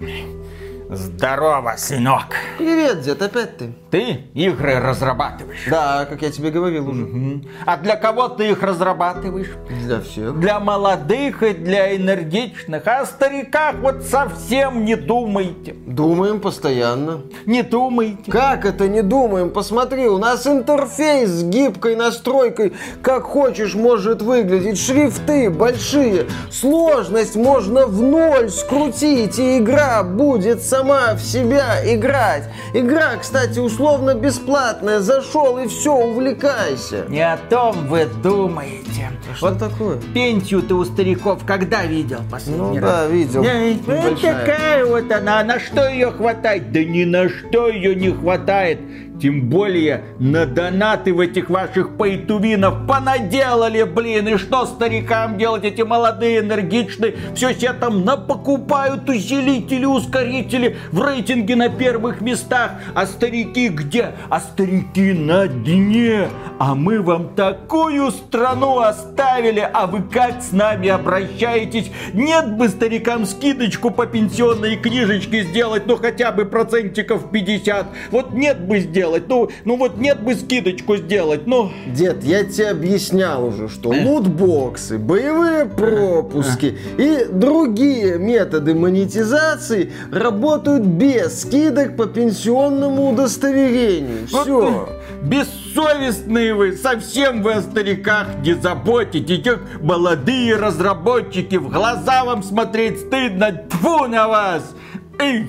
Me. Здорово, сынок. Привет, дед, опять ты. Ты игры разрабатываешь? Да, как я тебе говорил уже. Мгм. А для кого ты их разрабатываешь? Для всех. Для молодых и для энергичных. А о стариках вот совсем не думайте. Думаем постоянно. Не думайте. Как это не думаем? Посмотри, у нас интерфейс с гибкой настройкой. Как хочешь может выглядеть. Шрифты большие. Сложность можно в ноль скрутить. И игра будет сама в себя играть. Игра, кстати, условно бесплатная. Зашел и все, увлекайся. Не о том вы думаете. Что вот такое? пенсию ты у стариков когда видел Ну последний раз? да, видел. Ну, Большая. такая вот она, а на что ее хватает? Да ни на что ее не хватает. Тем более на донаты в этих ваших пейтувинов понаделали, блин. И что старикам делать, эти молодые, энергичные? Все себе там напокупают усилители, ускорители в рейтинге на первых местах. А старики где? А старики на дне. А мы вам такую страну оставили, а вы как с нами обращаетесь? Нет бы старикам скидочку по пенсионной книжечке сделать, ну хотя бы процентиков 50. Вот нет бы сделать, ну, ну вот нет бы скидочку сделать, ну... Дед, я тебе объяснял уже, что лутбоксы, боевые пропуски и другие методы монетизации работают без скидок по пенсионному удостоверению. Все. Бессовестные вы, совсем вы о стариках не заботитесь. Как молодые разработчики, в глаза вам смотреть стыдно. Тьфу на вас! Эх!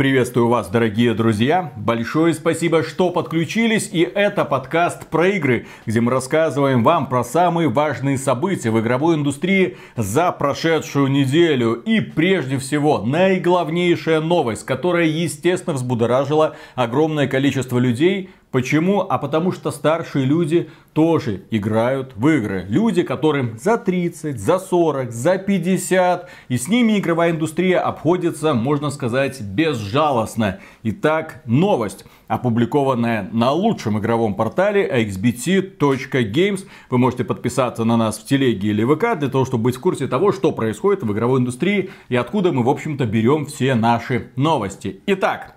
Приветствую вас, дорогие друзья. Большое спасибо, что подключились. И это подкаст про игры, где мы рассказываем вам про самые важные события в игровой индустрии за прошедшую неделю. И прежде всего, наиглавнейшая новость, которая, естественно, взбудоражила огромное количество людей. Почему? А потому что старшие люди тоже играют в игры. Люди, которым за 30, за 40, за 50. И с ними игровая индустрия обходится, можно сказать, безжалостно. Итак, новость опубликованная на лучшем игровом портале xbt.games. Вы можете подписаться на нас в телеге или ВК для того, чтобы быть в курсе того, что происходит в игровой индустрии и откуда мы, в общем-то, берем все наши новости. Итак,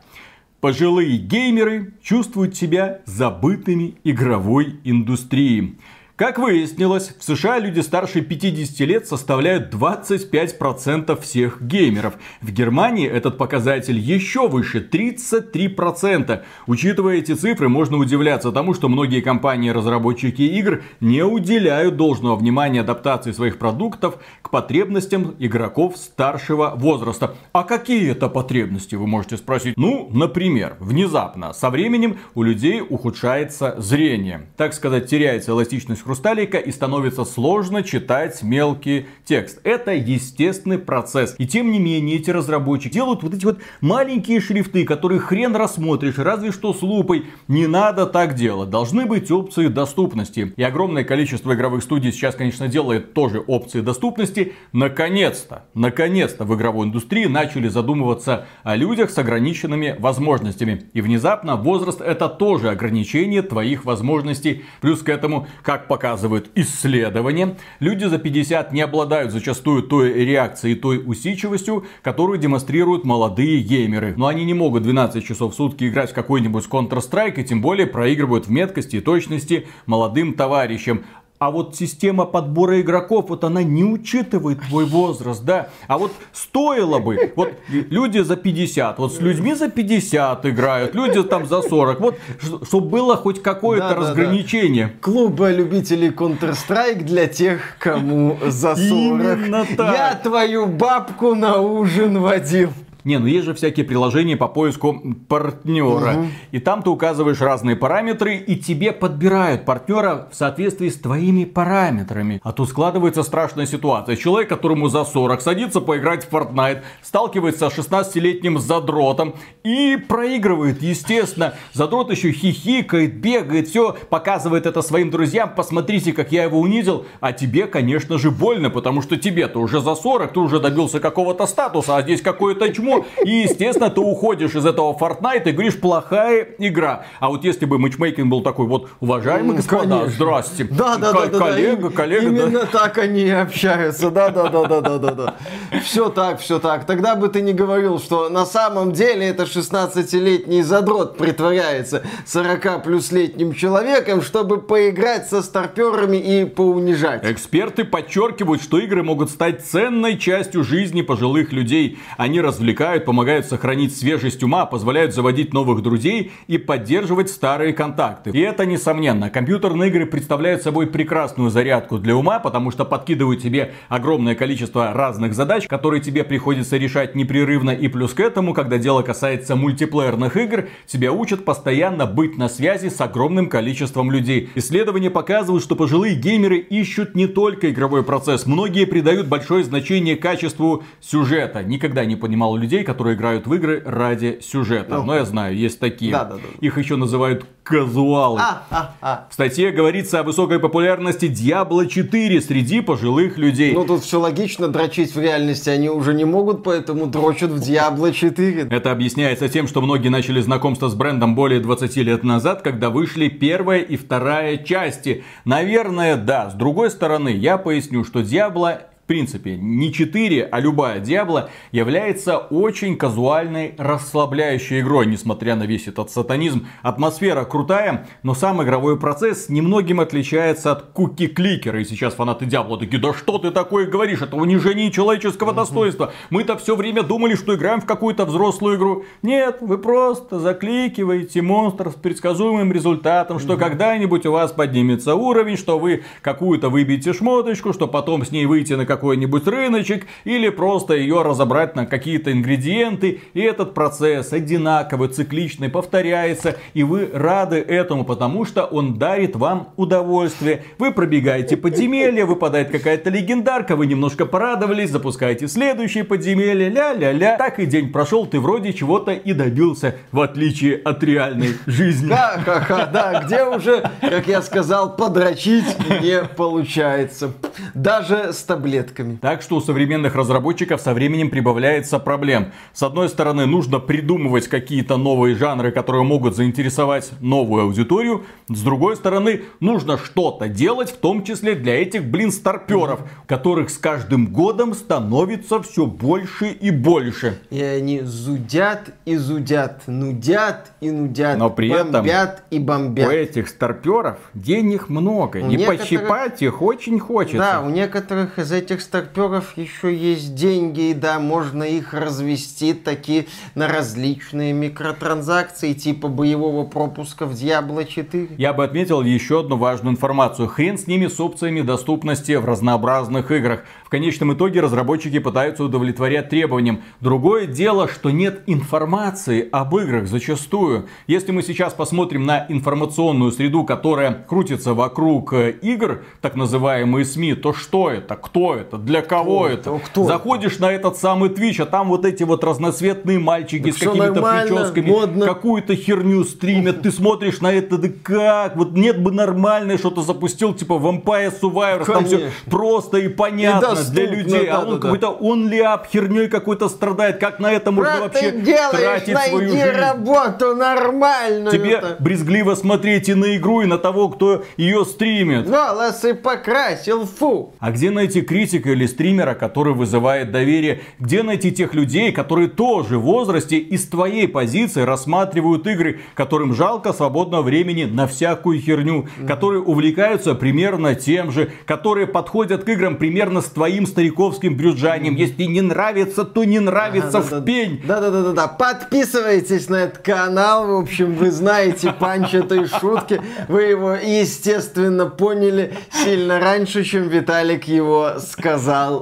Пожилые геймеры чувствуют себя забытыми игровой индустрией. Как выяснилось, в США люди старше 50 лет составляют 25% всех геймеров. В Германии этот показатель еще выше, 33%. Учитывая эти цифры, можно удивляться тому, что многие компании-разработчики игр не уделяют должного внимания адаптации своих продуктов к потребностям игроков старшего возраста. А какие это потребности, вы можете спросить? Ну, например, внезапно, со временем у людей ухудшается зрение. Так сказать, теряется эластичность хрусталика и становится сложно читать мелкий текст. Это естественный процесс. И тем не менее, эти разработчики делают вот эти вот маленькие шрифты, которые хрен рассмотришь, разве что с лупой. Не надо так делать. Должны быть опции доступности. И огромное количество игровых студий сейчас, конечно, делает тоже опции доступности. Наконец-то, наконец-то в игровой индустрии начали задумываться о людях с ограниченными возможностями. И внезапно возраст это тоже ограничение твоих возможностей. Плюс к этому, как показывают исследования, люди за 50 не обладают зачастую той реакцией той усидчивостью, которую демонстрируют молодые геймеры. Но они не могут 12 часов в сутки играть в какой-нибудь Counter-Strike и тем более проигрывают в меткости и точности молодым товарищам. А вот система подбора игроков, вот она не учитывает твой возраст, да. А вот стоило бы, вот люди за 50, вот с людьми за 50 играют, люди там за 40, вот, чтобы было хоть какое-то Да-да-да. разграничение. Клубы любителей Counter-Strike для тех, кому за 40. Именно так. Я твою бабку на ужин водил. Не, ну есть же всякие приложения по поиску партнера. И там ты указываешь разные параметры, и тебе подбирают партнера в соответствии с твоими параметрами. А то складывается страшная ситуация. Человек, которому за 40, садится поиграть в Fortnite, сталкивается с 16-летним задротом и проигрывает, естественно. Задрот еще хихикает, бегает, все, показывает это своим друзьям. Посмотрите, как я его унизил. А тебе, конечно же, больно, потому что тебе-то уже за 40, ты уже добился какого-то статуса, а здесь какое-то чмо и, естественно, ты уходишь из этого Fortnite и говоришь, плохая игра. А вот если бы матчмейкинг был такой, вот, уважаемые господа, Конечно. здрасте. Да, да, да, да, Коллега, да. коллега, да. Именно так они общаются. Да, да, да, да, да, да, да. Все так, все так. Тогда бы ты не говорил, что на самом деле это 16-летний задрот притворяется 40 плюс летним человеком, чтобы поиграть со старперами и поунижать. Эксперты подчеркивают, что игры могут стать ценной частью жизни пожилых людей. Они развлекают, помогают сохранить свежесть ума, позволяют заводить новых друзей и поддерживать старые контакты. И это несомненно. Компьютерные игры представляют собой прекрасную зарядку для ума, потому что подкидывают тебе огромное количество разных задач, которые тебе приходится решать непрерывно. И плюс к этому, когда дело касается мультиплеерных игр, тебя учат постоянно быть на связи с огромным количеством людей. Исследования показывают, что пожилые геймеры ищут не только игровой процесс. Многие придают большое значение качеству сюжета. Никогда не понимал людей, которые играют в игры ради сюжета. Ну. Но я знаю, есть такие. Да, да, да. Их еще называют казуалы. А, а, а. В статье говорится о высокой популярности Diablo 4 среди пожилых людей. Ну тут все логично, дрочить в реальности они уже не могут, поэтому дрочат в Diablo 4. Это объясняется тем, что многие начали знакомство с брендом более 20 лет назад, когда вышли первая и вторая части. Наверное, да. С другой стороны, я поясню, что Diablo в принципе, не 4, а любая Диабло является очень казуальной, расслабляющей игрой, несмотря на весь этот сатанизм. Атмосфера крутая, но сам игровой процесс немногим отличается от куки-кликера. И сейчас фанаты Диабло такие, да что ты такое говоришь, это унижение человеческого достоинства. Мы-то все время думали, что играем в какую-то взрослую игру. Нет, вы просто закликиваете монстр с предсказуемым результатом, что когда-нибудь у вас поднимется уровень, что вы какую-то выбьете шмоточку, что потом с ней выйти на какой-нибудь рыночек или просто ее разобрать на какие-то ингредиенты. И этот процесс одинаковый, цикличный, повторяется. И вы рады этому, потому что он дарит вам удовольствие. Вы пробегаете подземелье, выпадает какая-то легендарка, вы немножко порадовались, запускаете следующее подземелье, ля-ля-ля. Так и день прошел, ты вроде чего-то и добился, в отличие от реальной жизни. Ха-ха-ха, да, где уже, как я сказал, подрочить не получается. Даже с таблетками. Так что у современных разработчиков со временем прибавляется проблем. С одной стороны, нужно придумывать какие-то новые жанры, которые могут заинтересовать новую аудиторию. С другой стороны, нужно что-то делать, в том числе для этих, блин, старперов, которых с каждым годом становится все больше и больше. И они зудят и зудят, нудят и нудят, Но при этом бомбят и У бомбят. этих старперов денег много. У и некоторых- пощипать их очень хочется. Да, у некоторых из этих старперов еще есть деньги, и да, можно их развести таки на различные микротранзакции, типа боевого пропуска в Diablo 4. Я бы отметил еще одну важную информацию. Хрен с ними с опциями доступности в разнообразных играх. В конечном итоге разработчики пытаются удовлетворять требованиям. Другое дело, что нет информации об играх зачастую. Если мы сейчас посмотрим на информационную среду, которая крутится вокруг э, игр, так называемые СМИ, то что это? Кто это? Для кого Кто это? это? Кто это? Заходишь на этот самый Twitch, а там вот эти вот разноцветные мальчики Да с какими-то прическами, модно. какую-то херню стримят, ты смотришь на это, да как? Вот нет бы нормальное что-то запустил, типа Vampire Survivors, там все просто и понятно И доступно, для людей, а он да-да-да. какой-то он ляп, херней какой-то страдает, как на это можно Брат, вообще тратить свою жизнь? работу нормальную. Тебе брезгливо смотреть и на игру, и на того, кто ее стримит. Волосы покрасил, фу. А где найти критика или стримера, который вызывает доверие? Где найти тех людей, которые тоже в возрасте и с твоей позиции рассматривают игры, которым жалко свободного времени на всякую херню, которые увлекаются примерно тем же, которые подходят к играм примерно с твоим стариковским брюджанием. Если не нравится, то не нравится в пень. Да-да-да-да. Подписывайтесь на этот канал. В общем, вы знаете панч этой шутки. Вы его, естественно, поняли сильно раньше, чем Виталик его сказал.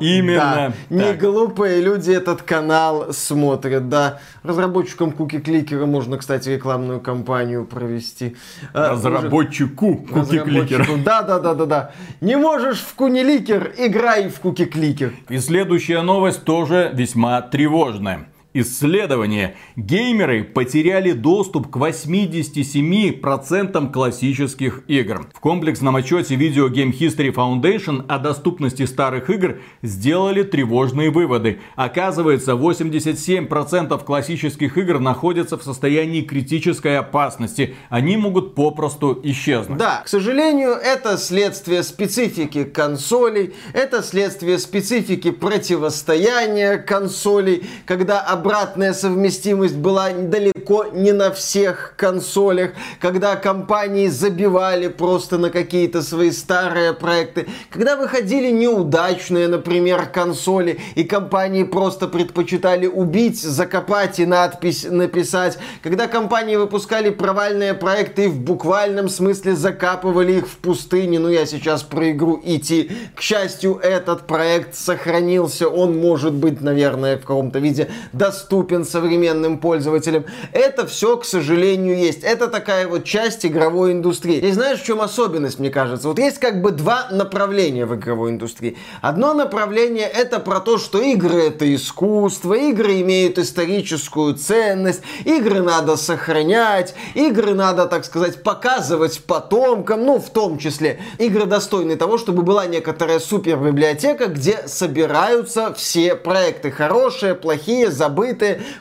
Именно Да. Не глупые люди этот канал смотрят, да. Разработчикам куки-кликера можно, кстати, рекламную кампанию провести. А, Разработчику куки-кликер. Разработчику. Да, да, да, да, да. Не можешь в куниликер, играй в куки-кликер. И следующая новость тоже весьма тревожная. Исследование. Геймеры потеряли доступ к 87% классических игр. В комплексном отчете Video Game History Foundation о доступности старых игр сделали тревожные выводы. Оказывается, 87% классических игр находятся в состоянии критической опасности. Они могут попросту исчезнуть. Да, к сожалению, это следствие специфики консолей, это следствие специфики противостояния консолей, когда обратная совместимость была далеко не на всех консолях, когда компании забивали просто на какие-то свои старые проекты, когда выходили неудачные, например, консоли, и компании просто предпочитали убить, закопать и надпись написать, когда компании выпускали провальные проекты и в буквальном смысле закапывали их в пустыне, ну я сейчас про игру идти. К счастью, этот проект сохранился, он может быть, наверное, в каком-то виде доступен современным пользователям. Это все, к сожалению, есть. Это такая вот часть игровой индустрии. И знаешь, в чем особенность, мне кажется? Вот есть как бы два направления в игровой индустрии. Одно направление это про то, что игры это искусство, игры имеют историческую ценность, игры надо сохранять, игры надо, так сказать, показывать потомкам, ну, в том числе. Игры достойны того, чтобы была некоторая супер библиотека, где собираются все проекты. Хорошие, плохие, забытые,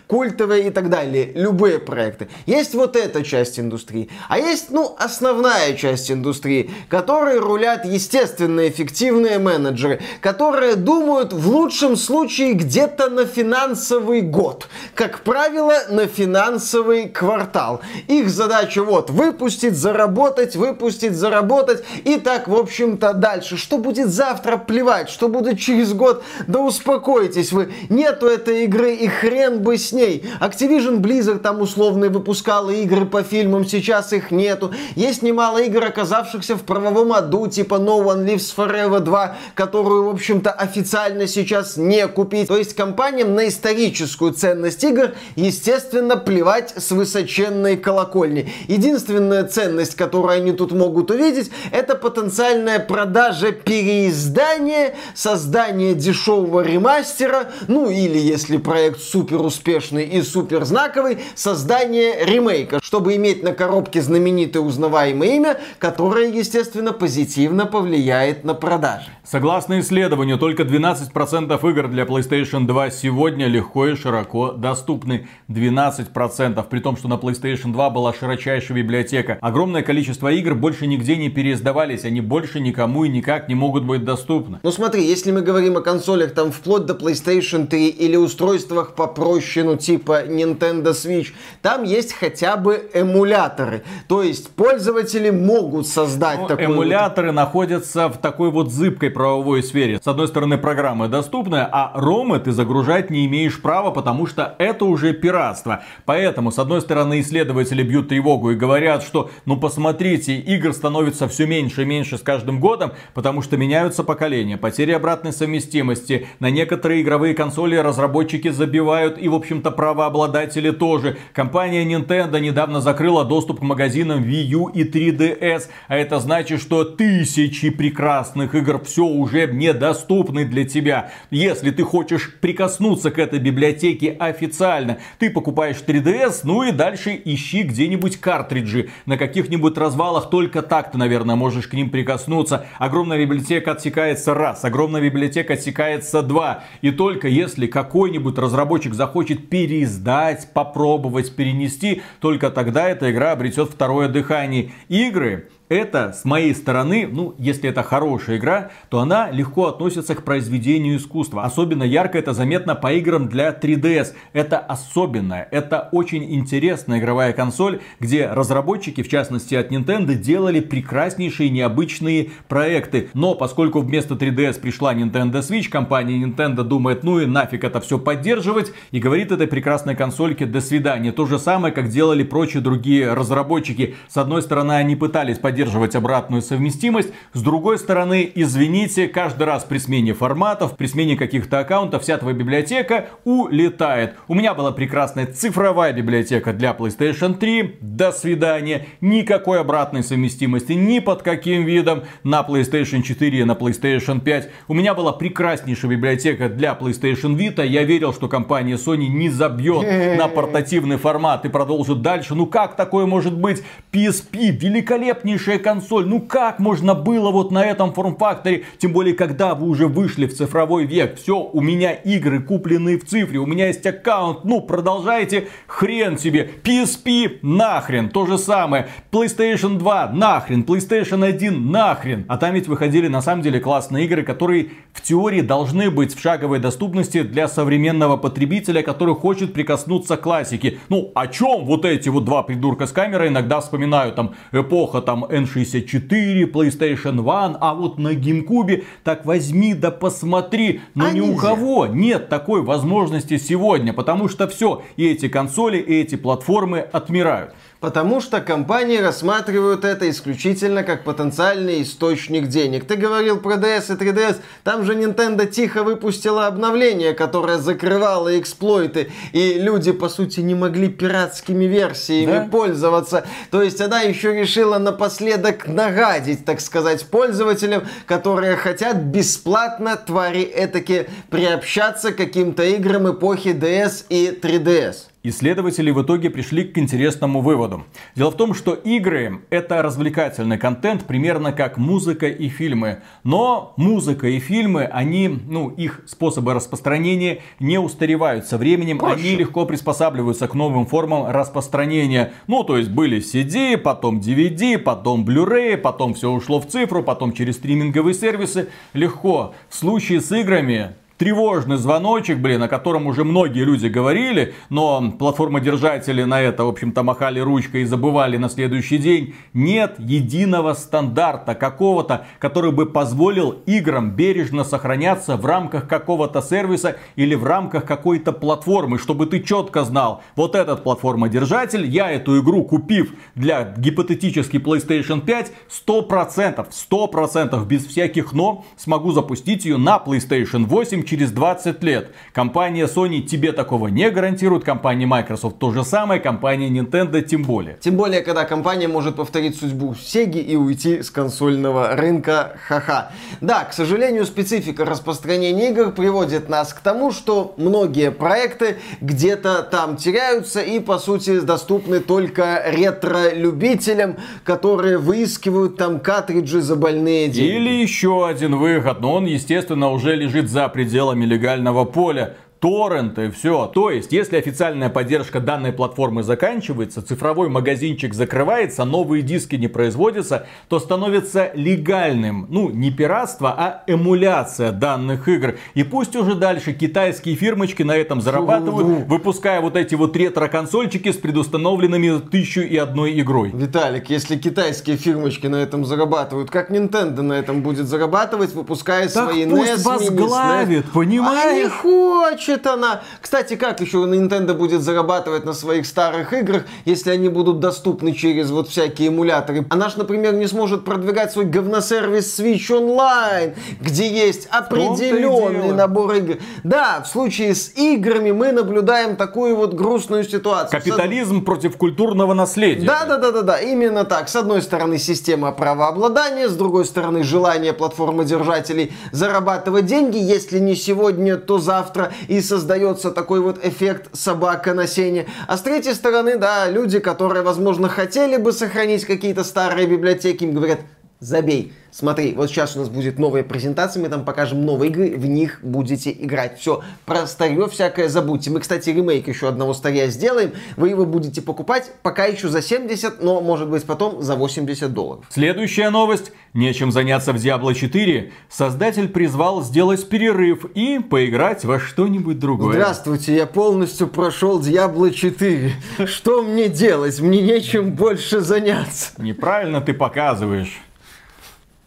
культовые и так далее. Любые проекты. Есть вот эта часть индустрии. А есть, ну, основная часть индустрии, которые рулят естественно эффективные менеджеры, которые думают в лучшем случае где-то на финансовый год. Как правило, на финансовый квартал. Их задача вот выпустить, заработать, выпустить, заработать и так, в общем-то, дальше. Что будет завтра, плевать. Что будет через год, да успокойтесь вы. Нету этой игры и хрен бы с ней. Activision Blizzard там условно выпускала игры по фильмам, сейчас их нету. Есть немало игр, оказавшихся в правовом аду, типа No One Lives Forever 2, которую, в общем-то, официально сейчас не купить. То есть компаниям на историческую ценность игр, естественно, плевать с высоченной колокольни. Единственная ценность, которую они тут могут увидеть, это потенциальная продажа переиздания, создание дешевого ремастера, ну или если проект супер успешный и супер знаковый, создание ремейка, чтобы иметь на коробке знаменитое узнаваемое имя, которое, естественно, позитивно повлияет на продажи. Согласно исследованию, только 12% игр для PlayStation 2 сегодня легко и широко доступны. 12%, при том, что на PlayStation 2 была широчайшая библиотека. Огромное количество игр больше нигде не переиздавались, они больше никому и никак не могут быть доступны. Ну смотри, если мы говорим о консолях там вплоть до PlayStation 3 или устройствах попроще, ну типа Nintendo Switch, там есть хотя бы эмуляторы. То есть пользователи могут создать Но такой эмуляторы вот... находятся в такой вот зыбкой правовой сфере. С одной стороны, программа доступная, а ромы ты загружать не имеешь права, потому что это уже пиратство. Поэтому, с одной стороны, исследователи бьют тревогу и говорят, что, ну посмотрите, игр становится все меньше и меньше с каждым годом, потому что меняются поколения, потери обратной совместимости. На некоторые игровые консоли разработчики забивают и, в общем-то, правообладатели тоже. Компания Nintendo недавно закрыла доступ к магазинам Wii U и 3DS, а это значит, что тысячи прекрасных игр все уже недоступны для тебя. Если ты хочешь прикоснуться к этой библиотеке официально, ты покупаешь 3DS, ну и дальше ищи где-нибудь картриджи. На каких-нибудь развалах только так ты, наверное, можешь к ним прикоснуться. Огромная библиотека отсекается раз, огромная библиотека отсекается два. И только если какой-нибудь разработчик захочет переиздать, попробовать перенести, только тогда эта игра обретет второе дыхание. Игры это, с моей стороны, ну, если это хорошая игра, то она легко относится к произведению искусства. Особенно ярко это заметно по играм для 3DS. Это особенная, это очень интересная игровая консоль, где разработчики, в частности от Nintendo, делали прекраснейшие необычные проекты. Но поскольку вместо 3DS пришла Nintendo Switch, компания Nintendo думает, ну и нафиг это все поддерживать, и говорит этой прекрасной консольке до свидания. То же самое, как делали прочие другие разработчики. С одной стороны, они пытались поддерживать поддерживать обратную совместимость. С другой стороны, извините, каждый раз при смене форматов, при смене каких-то аккаунтов, вся твоя библиотека улетает. У меня была прекрасная цифровая библиотека для PlayStation 3. До свидания. Никакой обратной совместимости ни под каким видом на PlayStation 4 и на PlayStation 5. У меня была прекраснейшая библиотека для PlayStation Vita. Я верил, что компания Sony не забьет на портативный формат и продолжит дальше. Ну как такое может быть? PSP, великолепнейшая консоль. Ну как можно было вот на этом форм-факторе? Тем более, когда вы уже вышли в цифровой век. Все, у меня игры купленные в цифре, у меня есть аккаунт. Ну, продолжайте, хрен себе. PSP, нахрен. То же самое. PlayStation 2, нахрен. PlayStation 1, нахрен. А там ведь выходили на самом деле классные игры, которые в теории должны быть в шаговой доступности для современного потребителя, который хочет прикоснуться к классике. Ну, о чем вот эти вот два придурка с камерой иногда вспоминаю, там, эпоха там N64, PlayStation 1, а вот на GameCube, так возьми да посмотри, но а ни нельзя. у кого нет такой возможности сегодня, потому что все, и эти консоли, и эти платформы отмирают. Потому что компании рассматривают это исключительно как потенциальный источник денег. Ты говорил про DS и 3DS, там же Nintendo тихо выпустила обновление, которое закрывало эксплойты, и люди, по сути, не могли пиратскими версиями да? пользоваться. То есть она еще решила напоследок нагадить, так сказать, пользователям, которые хотят бесплатно, твари этаки, приобщаться к каким-то играм эпохи DS и 3DS. Исследователи в итоге пришли к интересному выводу. Дело в том, что игры это развлекательный контент, примерно как музыка и фильмы. Но музыка и фильмы, они, ну, их способы распространения не устаревают со временем, Проще. они легко приспосабливаются к новым формам распространения. Ну, то есть были CD, потом DVD, потом Blu-ray, потом все ушло в цифру, потом через стриминговые сервисы. Легко. В случае с играми тревожный звоночек, блин, о котором уже многие люди говорили, но платформодержатели на это, в общем-то, махали ручкой и забывали на следующий день. Нет единого стандарта какого-то, который бы позволил играм бережно сохраняться в рамках какого-то сервиса или в рамках какой-то платформы, чтобы ты четко знал, вот этот платформодержатель, я эту игру купив для гипотетически PlayStation 5, 100%, 100% без всяких но смогу запустить ее на PlayStation 8 через 20 лет. Компания Sony тебе такого не гарантирует, компания Microsoft то же самое, компания Nintendo тем более. Тем более, когда компания может повторить судьбу Sega и уйти с консольного рынка, ха-ха. Да, к сожалению, специфика распространения игр приводит нас к тому, что многие проекты где-то там теряются и, по сути, доступны только ретро-любителям, которые выискивают там картриджи за больные деньги. Или еще один выход, но он, естественно, уже лежит за пределами пределами легального поля торренты, все. То есть, если официальная поддержка данной платформы заканчивается, цифровой магазинчик закрывается, новые диски не производятся, то становится легальным, ну, не пиратство, а эмуляция данных игр. И пусть уже дальше китайские фирмочки на этом зарабатывают, выпуская вот эти вот ретро-консольчики с предустановленными тысячу и одной игрой. Виталик, если китайские фирмочки на этом зарабатывают, как Nintendo на этом будет зарабатывать, выпуская так свои NES, возглавит, NES? понимаешь? А не хочет она. Кстати, как еще Nintendo будет зарабатывать на своих старых играх, если они будут доступны через вот всякие эмуляторы? Она же, например, не сможет продвигать свой говносервис Switch Online, где есть определенный набор игр. Да, в случае с играми мы наблюдаем такую вот грустную ситуацию. Капитализм С... против культурного наследия. Да, да, да, да, да, именно так. С одной стороны система правообладания, с другой стороны желание платформодержателей зарабатывать деньги, если не сегодня, то завтра. И создается такой вот эффект собака на сене. А с третьей стороны, да, люди, которые, возможно, хотели бы сохранить какие-то старые библиотеки, им говорят, забей. Смотри, вот сейчас у нас будет новая презентация, мы там покажем новые игры, в них будете играть. Все, про старье всякое забудьте. Мы, кстати, ремейк еще одного старья сделаем, вы его будете покупать пока еще за 70, но может быть потом за 80 долларов. Следующая новость. Нечем заняться в Diablo 4. Создатель призвал сделать перерыв и поиграть во что-нибудь другое. Здравствуйте, я полностью прошел Diablo 4. Что мне делать? Мне нечем больше заняться. Неправильно ты показываешь.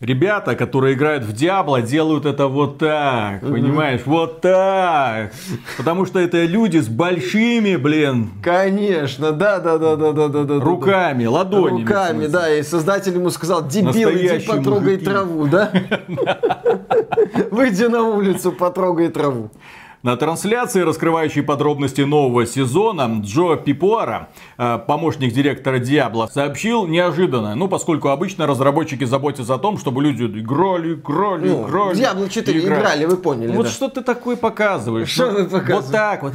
Ребята, которые играют в Диабло, делают это вот так, понимаешь, вот так. Потому что это люди с большими, блин, Конечно, да, да, да, да, да, да, да. руками, ладонями. Руками, да, и создатель ему сказал, дебил, иди потрогай мужики. траву, да? Выйди на улицу, потрогай траву. На трансляции, раскрывающей подробности нового сезона, Джо Пипуара, э, помощник директора Диабло, сообщил неожиданно. Ну, поскольку обычно разработчики заботятся о том, чтобы люди играли, играли, Ну, играли. Diablo 4 играли. играли, вы поняли, Вот да. что ты такое показываешь? Что Ну, вы показываете? Вот так вот.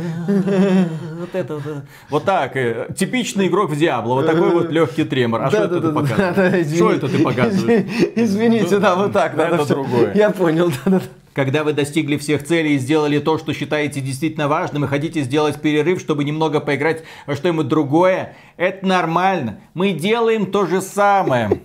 Вот это вот. Вот так. э, Типичный игрок в Диабло. Вот такой вот легкий тремор. А что это ты показываешь? Что это ты показываешь? Извините, да, вот так это другое. Я понял, да, да. Когда вы достигли всех целей и сделали то, что считаете действительно важным, и хотите сделать перерыв, чтобы немного поиграть во что-нибудь другое, это нормально. Мы делаем то же самое.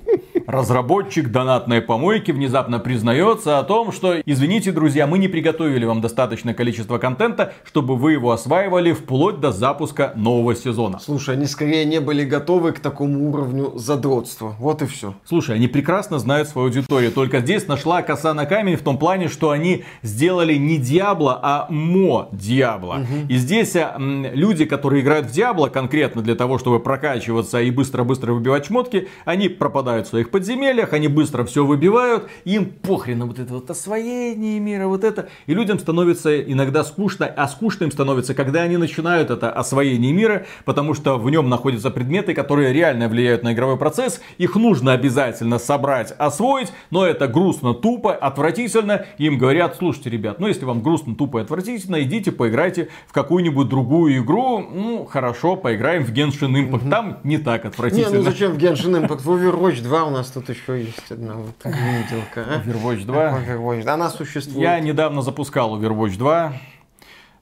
Разработчик донатной помойки внезапно признается о том, что, извините, друзья, мы не приготовили вам достаточное количество контента, чтобы вы его осваивали вплоть до запуска нового сезона. Слушай, они скорее не были готовы к такому уровню задротства. Вот и все. Слушай, они прекрасно знают свою аудиторию, только здесь нашла коса на камень в том плане, что они сделали не Диабло, а Мо Диабло. И здесь а, м, люди, которые играют в Диабло конкретно для того, чтобы прокачиваться и быстро-быстро выбивать шмотки, они пропадают в своих подземельях, они быстро все выбивают, им похрен на вот это вот освоение мира, вот это. И людям становится иногда скучно, а скучно им становится, когда они начинают это освоение мира, потому что в нем находятся предметы, которые реально влияют на игровой процесс, их нужно обязательно собрать, освоить, но это грустно, тупо, отвратительно. Им говорят, слушайте, ребят, ну если вам грустно, тупо и отвратительно, идите поиграйте в какую-нибудь другую игру. Ну, хорошо, поиграем в Genshin Impact. Там не так Не, отвратительно. ну зачем в Genshin Impact? В Overwatch 2 у нас тут еще есть одна вот виделка. а? Overwatch 2. Overwatch. Она существует. Я недавно запускал Overwatch 2.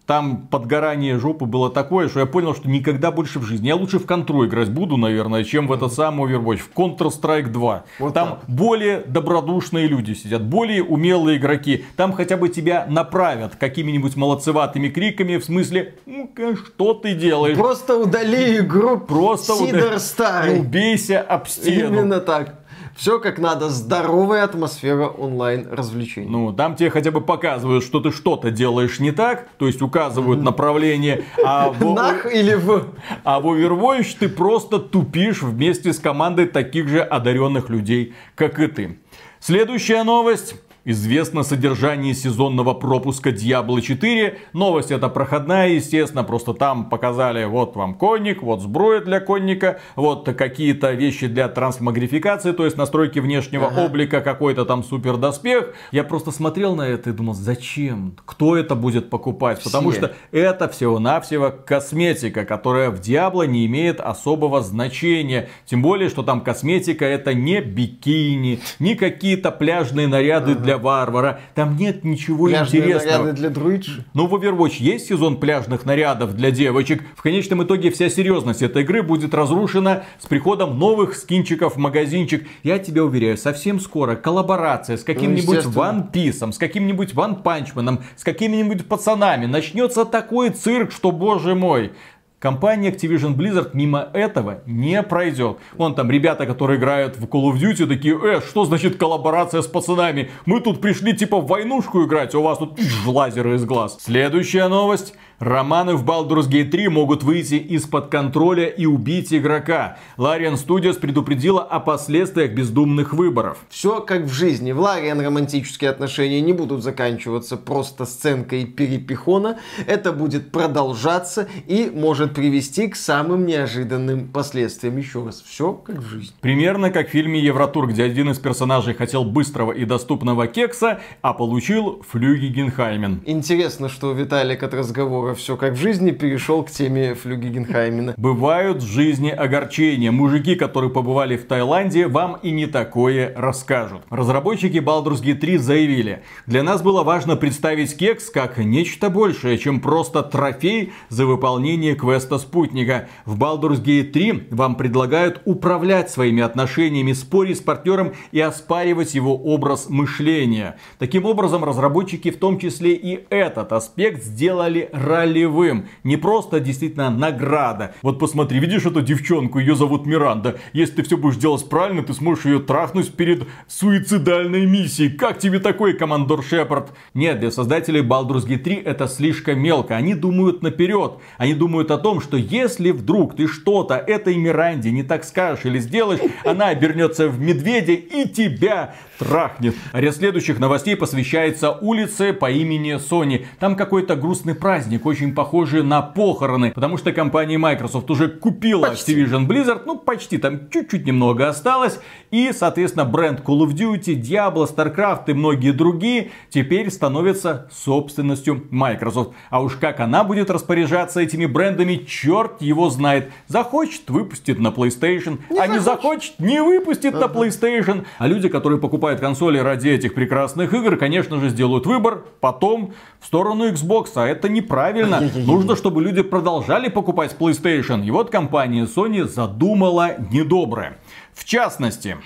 Там подгорание жопы было такое, что я понял, что никогда больше в жизни. Я лучше в контру играть буду, наверное, чем в этот самый Overwatch. В Counter-Strike 2. Вот Там так. более добродушные люди сидят, более умелые игроки. Там хотя бы тебя направят какими-нибудь молодцеватыми криками, в смысле, ну-ка, что ты делаешь? Просто удали игру Просто Сидор ударь- И Старый. убейся об стену. Именно так. Все как надо. Здоровая атмосфера онлайн развлечений. Ну, там тебе хотя бы показывают, что ты что-то делаешь не так, то есть указывают направление, а в, Нах или в... а в Overwatch ты просто тупишь вместе с командой таких же одаренных людей, как и ты. Следующая новость. Известно содержание сезонного пропуска Diablo 4. Новость эта проходная, естественно, просто там показали, вот вам конник, вот сброя для конника, вот какие-то вещи для трансмагрификации, то есть настройки внешнего облика, какой-то там супер доспех. Я просто смотрел на это и думал, зачем? Кто это будет покупать? Потому Все. что это всего-навсего косметика, которая в Диабло не имеет особого значения. Тем более, что там косметика это не бикини, не какие-то пляжные наряды для варвара. Там нет ничего Пляжные интересного. наряды для друидши. Ну, в Overwatch есть сезон пляжных нарядов для девочек. В конечном итоге вся серьезность этой игры будет разрушена с приходом новых скинчиков в магазинчик. Я тебя уверяю, совсем скоро коллаборация с каким-нибудь Ну. One Piece, с каким-нибудь One Punch Man, с какими-нибудь пацанами. Начнется такой цирк, что, боже мой. Компания Activision Blizzard мимо этого не пройдет. Вон там ребята, которые играют в Call of Duty, такие, э, что значит коллаборация с пацанами? Мы тут пришли типа в войнушку играть, а у вас тут пш, лазеры из глаз. Следующая новость. Романы в Baldur's Gate 3 могут выйти из-под контроля и убить игрока. Larian Studios предупредила о последствиях бездумных выборов. Все как в жизни. В Лариан романтические отношения не будут заканчиваться просто сценкой перепихона. Это будет продолжаться и может привести к самым неожиданным последствиям. Еще раз, все как в жизни. Примерно как в фильме Евротур, где один из персонажей хотел быстрого и доступного кекса, а получил флюги Генхаймен. Интересно, что Виталик от разговора все как в жизни перешел к теме Флюги Генхаймена. Бывают в жизни огорчения. Мужики, которые побывали в Таиланде, вам и не такое расскажут. Разработчики Baldur's Gate 3 заявили, для нас было важно представить кекс как нечто большее, чем просто трофей за выполнение квеста спутника. В Baldur's Gate 3 вам предлагают управлять своими отношениями, спорить с партнером и оспаривать его образ мышления. Таким образом, разработчики в том числе и этот аспект сделали ролевым. Не просто действительно награда. Вот посмотри, видишь эту девчонку, ее зовут Миранда. Если ты все будешь делать правильно, ты сможешь ее трахнуть перед суицидальной миссией. Как тебе такой, командор Шепард? Нет, для создателей Baldur's Gate 3 это слишком мелко. Они думают наперед. Они думают о том, что если вдруг ты что-то этой Миранде не так скажешь или сделаешь, она обернется в медведя и тебя трахнет. Ряд следующих новостей посвящается улице по имени Sony. Там какой-то грустный праздник, очень похожий на похороны, потому что компания Microsoft уже купила почти. Activision Blizzard, ну почти, там чуть-чуть немного осталось, и, соответственно, бренд Call of Duty, Diablo, StarCraft и многие другие теперь становятся собственностью Microsoft. А уж как она будет распоряжаться этими брендами, черт его знает. Захочет, выпустит на PlayStation, не а захочет. не захочет, не выпустит uh-huh. на PlayStation. А люди, которые покупают консоли ради этих прекрасных игр, конечно же, сделают выбор потом в сторону Xbox. А это неправильно. Нужно, чтобы люди продолжали покупать PlayStation. И вот компания Sony задумала недоброе. В частности,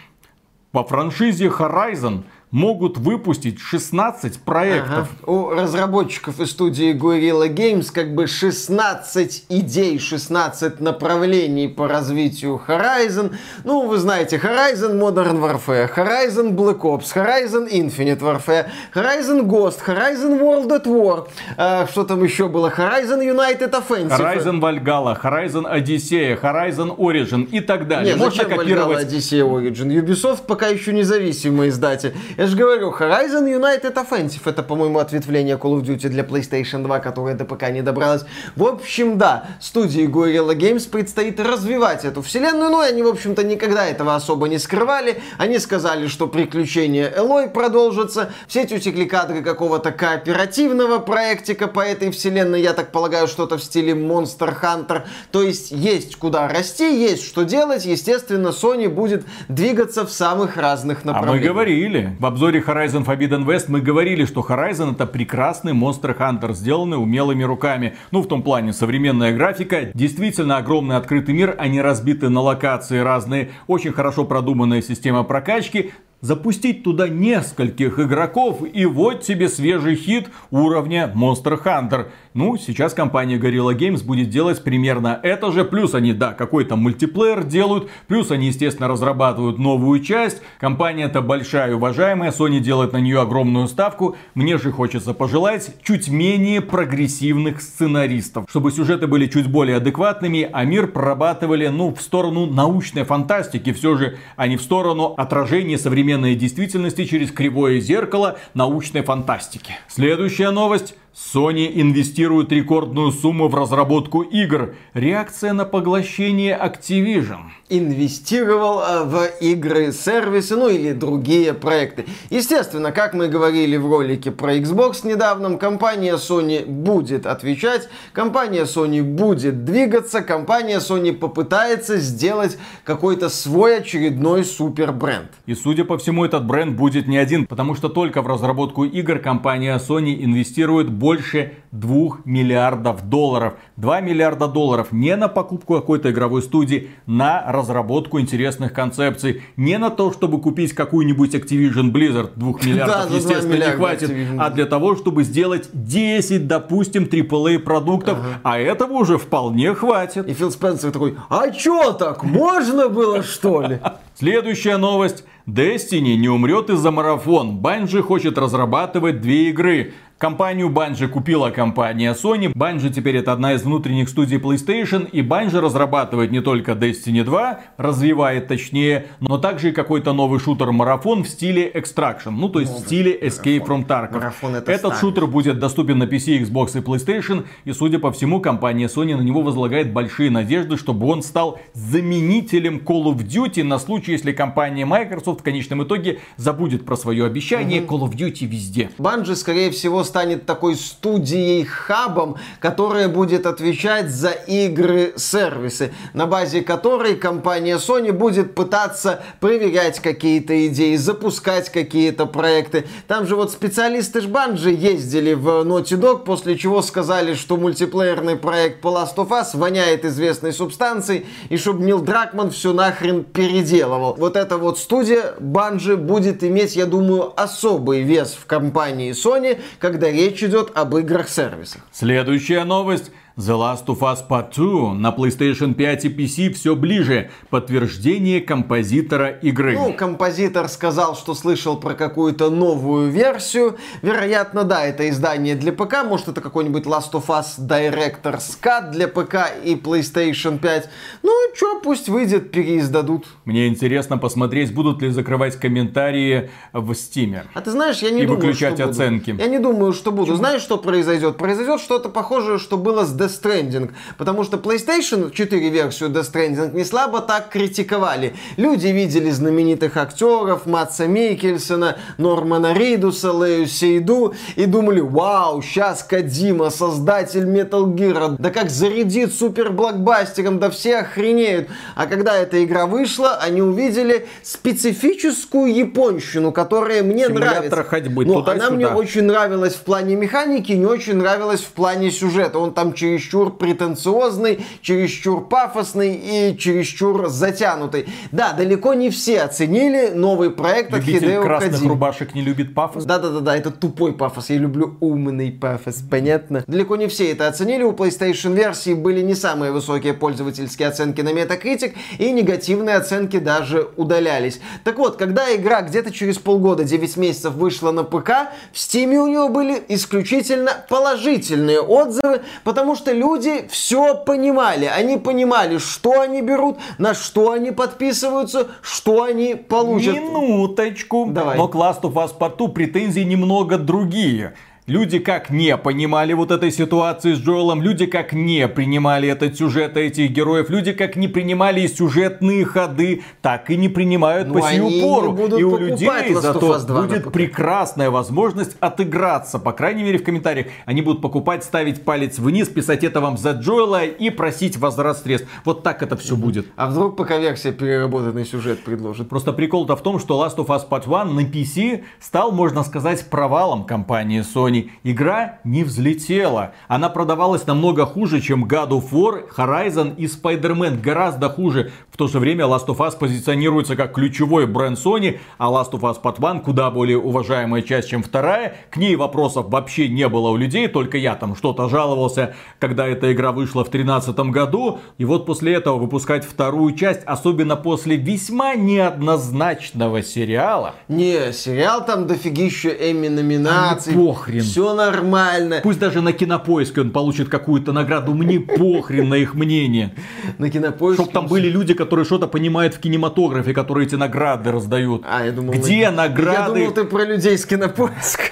во франшизе Horizon могут выпустить 16 проектов. Ага. У разработчиков из студии Guerrilla Games как бы 16 идей, 16 направлений по развитию Horizon. Ну, вы знаете, Horizon Modern Warfare, Horizon Black Ops, Horizon Infinite Warfare, Horizon Ghost, Horizon World at War. А, что там еще было? Horizon United Offensive. Horizon Valhalla, Horizon Odyssey, Horizon Origin и так далее. Нет, Можно копировать... Valhalla, Odyssey, Origin? Ubisoft пока еще независимый издатель. Я же говорю, Horizon United Offensive, это, по-моему, ответвление Call of Duty для PlayStation 2, которое до пока не добралось. В общем, да, студии Guerrilla Games предстоит развивать эту вселенную, но они, в общем-то, никогда этого особо не скрывали. Они сказали, что приключения Элой продолжатся. В сеть утекли кадры какого-то кооперативного проектика по этой вселенной, я так полагаю, что-то в стиле Monster Hunter. То есть есть куда расти, есть что делать. Естественно, Sony будет двигаться в самых разных направлениях. А мы говорили в обзоре Horizon Forbidden West мы говорили, что Horizon это прекрасный Monster Hunter, сделанный умелыми руками. Ну, в том плане, современная графика, действительно огромный открытый мир, они разбиты на локации разные, очень хорошо продуманная система прокачки, запустить туда нескольких игроков, и вот тебе свежий хит уровня Monster Hunter. Ну, сейчас компания Gorilla Games будет делать примерно это же. Плюс они, да, какой-то мультиплеер делают. Плюс они, естественно, разрабатывают новую часть. Компания это большая уважаемая. Sony делает на нее огромную ставку. Мне же хочется пожелать чуть менее прогрессивных сценаристов. Чтобы сюжеты были чуть более адекватными, а мир прорабатывали, ну, в сторону научной фантастики. Все же, а не в сторону отражения современной действительности через кривое зеркало научной фантастики. Следующая новость. Sony инвестирует рекордную сумму в разработку игр. Реакция на поглощение Activision. Инвестировал э, в игры, сервисы, ну или другие проекты. Естественно, как мы говорили в ролике про Xbox недавно, компания Sony будет отвечать, компания Sony будет двигаться, компания Sony попытается сделать какой-то свой очередной супер бренд. И судя по всему, этот бренд будет не один, потому что только в разработку игр компания Sony инвестирует больше 2 миллиардов долларов. 2 миллиарда долларов не на покупку какой-то игровой студии, на разработку интересных концепций. Не на то, чтобы купить какую-нибудь Activision Blizzard, 2 миллиардов, да, естественно, не хватит, Activision. а для того, чтобы сделать 10, допустим, AAA продуктов, ага. а этого уже вполне хватит. И Фил Спенсер такой, а чё так, можно было что ли? Следующая новость. Destiny не умрет из-за марафон. Bungie хочет разрабатывать две игры. Компанию Bungie купила компания Sony. Bungie теперь это одна из внутренних студий PlayStation. И Bungie разрабатывает не только Destiny 2, развивает точнее, но также и какой-то новый шутер-марафон в стиле Extraction. Ну, то есть Новый в стиле Escape from Tarkov. Марафон это Этот шутер будет доступен на PC, Xbox и PlayStation. И, судя по всему, компания Sony на него возлагает большие надежды, чтобы он стал заменителем Call of Duty на случай, если компания Microsoft в конечном итоге забудет про свое обещание угу. Call of Duty везде. Bungie, скорее всего, станет такой студией-хабом, которая будет отвечать за игры-сервисы, на базе которой компания Sony будет пытаться проверять какие-то идеи, запускать какие-то проекты. Там же вот специалисты Жбанжи ездили в Naughty Dog, после чего сказали, что мультиплеерный проект по Last of Us воняет известной субстанцией, и чтобы Нил Дракман все нахрен переделывал. Вот эта вот студия Банжи будет иметь, я думаю, особый вес в компании Sony, когда когда речь идет об играх-сервисах. Следующая новость. The Last of Us Part 2 на PlayStation 5 и PC все ближе. Подтверждение композитора игры. Ну, композитор сказал, что слышал про какую-то новую версию. Вероятно, да, это издание для ПК. Может, это какой-нибудь Last of Us Director's Cut для ПК и PlayStation 5. Ну, что, пусть выйдет, переиздадут. Мне интересно посмотреть, будут ли закрывать комментарии в Steam. А ты знаешь, я не и думаю, выключать что буду. оценки. Я не думаю, что буду. Знаешь, что произойдет? Произойдет что-то похожее, что было с Death Stranding. Потому что PlayStation 4 версию Death Stranding не слабо так критиковали. Люди видели знаменитых актеров, Матса Микельсона, Нормана Ридуса, Лею Сейду и думали, вау, сейчас Кадима, создатель Metal Gear, да как зарядит супер блокбастером, да все охренеют. А когда эта игра вышла, они увидели специфическую японщину, которая мне Симулятор нравится. ходьбы Но она мне очень нравилась в плане механики, не очень нравилась в плане сюжета. Он там чересчур претенциозный, чересчур пафосный и чересчур затянутый. Да, далеко не все оценили новый проект от Любитель Хидео красных Кодзимы. рубашек не любит пафос. Да-да-да, это тупой пафос. Я люблю умный пафос, понятно? Далеко не все это оценили. У PlayStation версии были не самые высокие пользовательские оценки на Metacritic, и негативные оценки даже удалялись. Так вот, когда игра где-то через полгода, 9 месяцев вышла на ПК, в Steam у нее были исключительно положительные отзывы, потому что люди все понимали. Они понимали, что они берут, на что они подписываются, что они получат. Минуточку. Давай. Но к Last of Us Part 2 претензии немного другие. Люди как не понимали вот этой ситуации с Джоэлом, люди как не принимали этот сюжет этих героев, люди как не принимали сюжетные ходы, так и не принимают Ну, по сию пору. будут И у покупать людей зато Us 2 на будет прекрасная возможность отыграться. По крайней мере в комментариях они будут покупать, ставить палец вниз, писать это вам за Джоэла и просить возврат средств. Вот так это все будет. А вдруг ПК-версия переработанный сюжет предложит? Просто прикол-то в том, что Last of Us Part 1 на PC стал, можно сказать, провалом компании Sony. Игра не взлетела. Она продавалась намного хуже, чем God of War, Horizon и Spider-Man. Гораздо хуже. В то же время Last of Us позиционируется как ключевой бренд Sony, а Last of Us Part 1 куда более уважаемая часть, чем вторая. К ней вопросов вообще не было у людей, только я там что-то жаловался, когда эта игра вышла в 2013 году. И вот после этого выпускать вторую часть, особенно после весьма неоднозначного сериала. Не, сериал там дофигища Эмми номинаций. А мне похрен. Все нормально. Пусть даже на кинопоиске он получит какую-то награду, мне похрен на их мнение. На кинопоиске. Чтоб там были люди, которые что-то понимают в кинематографе, которые эти награды раздают. А, я думал, Где на- награды? Я думал, ты про людей с кинопоиска.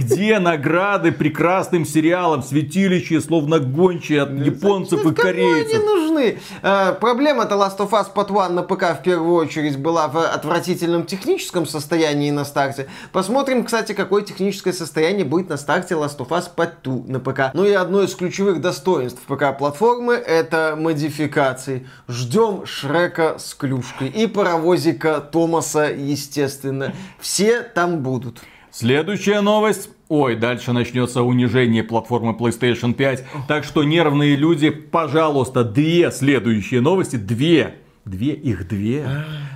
Где награды прекрасным сериалам, святилище, словно гончие от японцев и Кому они корейцев? нужны? Э, Проблема-то Last of Us Part 1 на ПК в первую очередь была в отвратительном техническом состоянии на старте. Посмотрим, кстати, какое техническое состояние будет на старте Last of Us Part 2 на ПК. Ну и одно из ключевых достоинств ПК-платформы это модификации. Ждем Шрека с клюшкой и паровозика Томаса, естественно. Все там будут. Следующая новость. Ой, дальше начнется унижение платформы PlayStation 5. Так что нервные люди, пожалуйста, две следующие новости, две. Две, их две.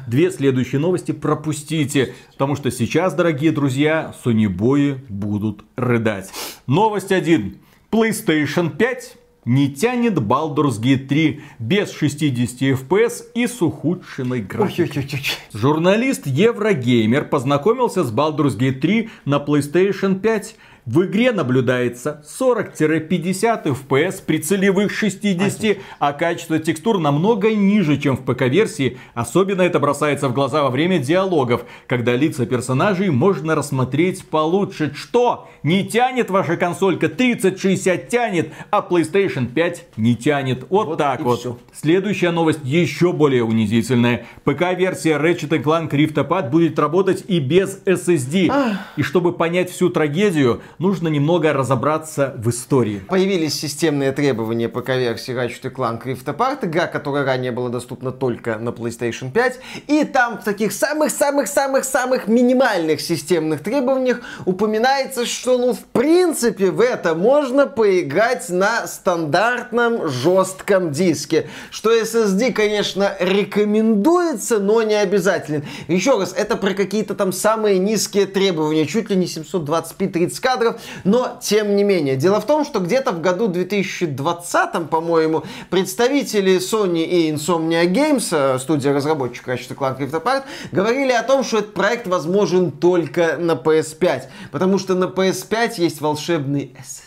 Две следующие новости пропустите. Потому что сейчас, дорогие друзья, сонибои будут рыдать. Новость 1. PlayStation 5 не тянет Baldur's Gate 3 без 60 FPS и с ухудшенной графикой. Журналист Еврогеймер познакомился с Baldur's Gate 3 на PlayStation 5. В игре наблюдается 40-50 FPS при целевых 60, а качество текстур намного ниже, чем в ПК-версии. Особенно это бросается в глаза во время диалогов, когда лица персонажей можно рассмотреть получше. Что? Не тянет ваша консолька? 3060 тянет, а PlayStation 5 не тянет. Вот, Вот так вот. всё. Следующая новость еще более унизительная. ПК-версия Ratchet Clank Rift Apart будет работать и без SSD. И чтобы понять всю трагедию, нужно немного разобраться в истории. Появились системные требования ПК-версии Ratchet Clank Rift Apart, игра, которая ранее была доступна только на PlayStation 5. И там в таких самых-самых-самых-самых минимальных системных требованиях упоминается, что, ну, в принципе, в это можно поиграть на стандартном жестком диске. Что SSD, конечно, рекомендуется, но не обязателен. Еще раз, это про какие-то там самые низкие требования, чуть ли не 720p 30 кадров, кадров, но тем не менее. Дело в том, что где-то в году 2020, по-моему, представители Sony и Insomnia Games, э, студия разработчика Ratchet Clank Rift Apart, говорили о том, что этот проект возможен только на PS5, потому что на PS5 есть волшебный SSD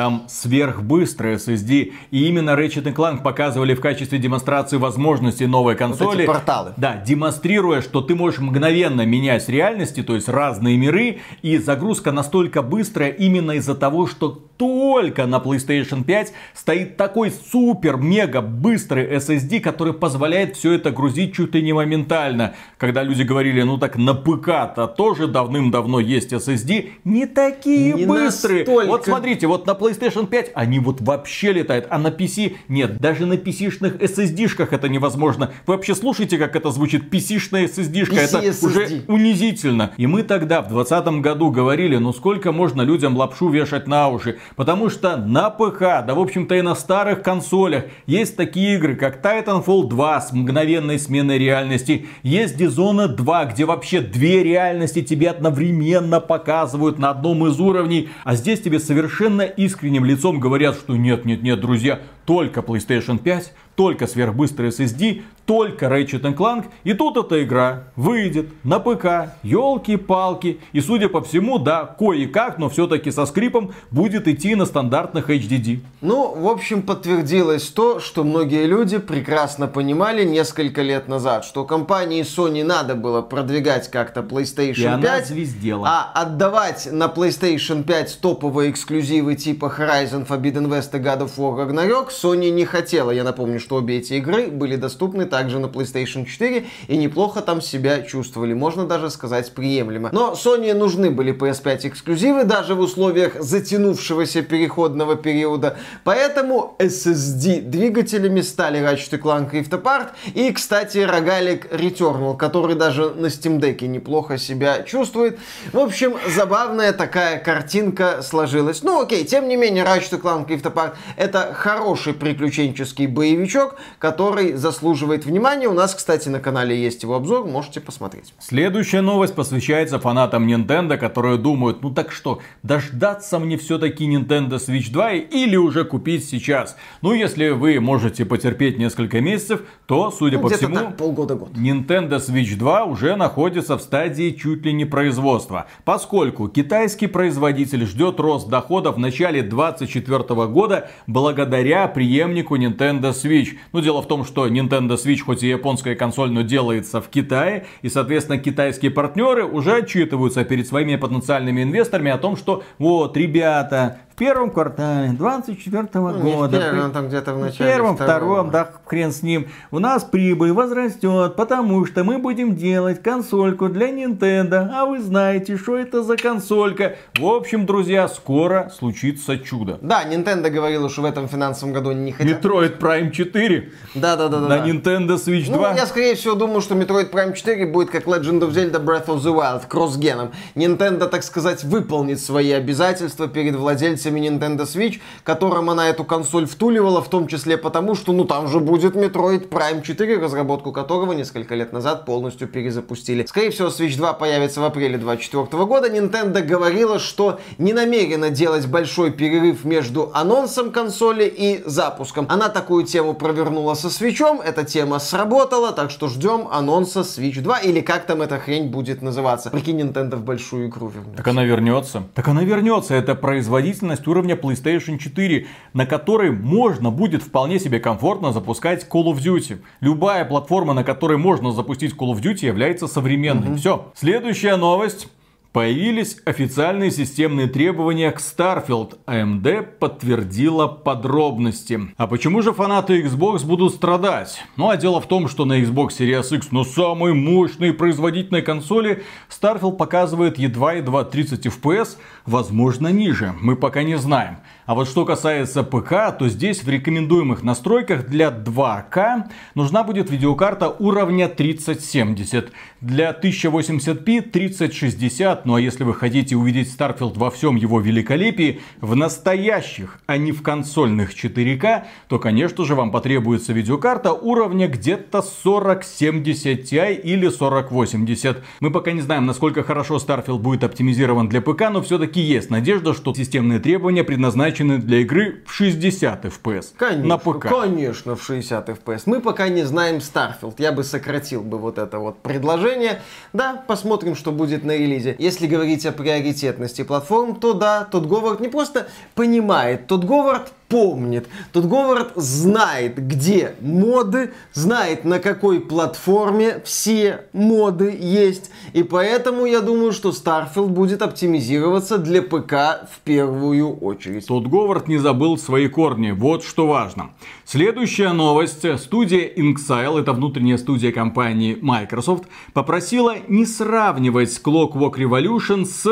там сверхбыстрый SSD. И именно Ratchet Clank показывали в качестве демонстрации возможностей новой консоли. Вот порталы. Да, демонстрируя, что ты можешь мгновенно менять реальности, то есть разные миры. И загрузка настолько быстрая именно из-за того, что только на PlayStation 5 стоит такой супер-мега быстрый SSD, который позволяет все это грузить чуть ли не моментально. Когда люди говорили, ну так на ПК-то тоже давным-давно есть SSD, не такие не быстрые. Настолько. Вот смотрите, вот на PlayStation 5 они вот вообще летают, а на PC нет. Даже на PC-шных SSD-шках это невозможно. Вы вообще слушайте, как это звучит? PC-шная SSD-шка. PC это SSD. уже унизительно. И мы тогда в 2020 году говорили, ну сколько можно людям лапшу вешать на уши. Потому что на ПХ, да в общем-то и на старых консолях, есть такие игры, как Titanfall 2 с мгновенной сменой реальности. Есть Dishonored 2, где вообще две реальности тебе одновременно показывают на одном из уровней. А здесь тебе совершенно искренним лицом говорят, что нет, нет, нет, друзья, только PlayStation 5, только сверхбыстрый SSD, только Ratchet Clank. И тут эта игра выйдет на ПК, елки-палки. И судя по всему, да, кое-как, но все-таки со скрипом будет идти на стандартных HDD. Ну, в общем, подтвердилось то, что многие люди прекрасно понимали несколько лет назад, что компании Sony надо было продвигать как-то PlayStation и 5, она звездела. а отдавать на PlayStation 5 топовые эксклюзивы типа Horizon Forbidden West и God of War Ragnarok Sony не хотела. Я напомню, что обе эти игры были доступны также на PlayStation 4 и неплохо там себя чувствовали. Можно даже сказать приемлемо. Но Sony нужны были PS5 эксклюзивы даже в условиях затянувшегося переходного периода. Поэтому SSD двигателями стали Ratchet Clank Rift Apart и, кстати, рогалик Returnal, который даже на Steam Deck неплохо себя чувствует. В общем, забавная такая картинка сложилась. Ну окей, тем не менее, Ratchet Clank Rift Apart это хороший приключенческий боевичок, который заслуживает внимания. У нас, кстати, на канале есть его обзор, можете посмотреть. Следующая новость посвящается фанатам Nintendo, которые думают, ну так что, дождаться мне все-таки Nintendo Switch 2 или уже купить сейчас? Ну, если вы можете потерпеть несколько месяцев, то, судя ну, по всему, так, полгода-год. Nintendo Switch 2 уже находится в стадии чуть ли не производства, поскольку китайский производитель ждет рост доходов в начале 2024 года благодаря преемнику Nintendo Switch. Но дело в том, что Nintendo Switch, хоть и японская консоль, но делается в Китае. И, соответственно, китайские партнеры уже отчитываются перед своими потенциальными инвесторами о том, что вот, ребята, первом квартале 24 ну, года. в первом, там где-то в начале. В первом, второго. втором, да, хрен с ним. У нас прибыль возрастет, потому что мы будем делать консольку для Nintendo. А вы знаете, что это за консолька. В общем, друзья, скоро случится чудо. Да, Nintendo говорила, что в этом финансовом году не хотят. Metroid Prime 4. Да, да, да. На да. Nintendo Switch 2. Ну, я скорее всего думаю, что Metroid Prime 4 будет как Legend of Zelda Breath of the Wild, кросс-геном. Nintendo, так сказать, выполнит свои обязательства перед владельцами сервисами Nintendo Switch, которым она эту консоль втуливала, в том числе потому, что ну там же будет Metroid Prime 4, разработку которого несколько лет назад полностью перезапустили. Скорее всего, Switch 2 появится в апреле 2024 года. Nintendo говорила, что не намерена делать большой перерыв между анонсом консоли и запуском. Она такую тему провернула со Switch, эта тема сработала, так что ждем анонса Switch 2 или как там эта хрень будет называться. Прикинь, Nintendo в большую игру вернется. Так она вернется. Так она вернется. Это производительность уровня PlayStation 4, на которой можно будет вполне себе комфортно запускать Call of Duty. Любая платформа, на которой можно запустить Call of Duty, является современной. Угу. Все. Следующая новость. Появились официальные системные требования к Starfield. AMD подтвердила подробности. А почему же фанаты Xbox будут страдать? Ну а дело в том, что на Xbox Series X, но самой мощной производительной консоли, Starfield показывает едва-едва 30 FPS, возможно ниже, мы пока не знаем. А вот что касается ПК, то здесь в рекомендуемых настройках для 2К нужна будет видеокарта уровня 3070. Для 1080p 3060, ну а если вы хотите увидеть Starfield во всем его великолепии, в настоящих, а не в консольных 4К, то, конечно же, вам потребуется видеокарта уровня где-то 4070 Ti или 4080. Мы пока не знаем, насколько хорошо Starfield будет оптимизирован для ПК, но все-таки есть надежда, что системные требования предназначены для игры в 60 FPS Конечно, на ПК. конечно, в 60 FPS. Мы пока не знаем Starfield. Я бы сократил бы вот это вот предложение. Да, посмотрим, что будет на релизе. Если говорить о приоритетности платформ, то да, тот Говард не просто понимает, тот Говард помнит. Тут Говард знает, где моды, знает, на какой платформе все моды есть. И поэтому я думаю, что Starfield будет оптимизироваться для ПК в первую очередь. Тут Говард не забыл свои корни. Вот что важно. Следующая новость. Студия Inxile, это внутренняя студия компании Microsoft, попросила не сравнивать Clockwork Revolution с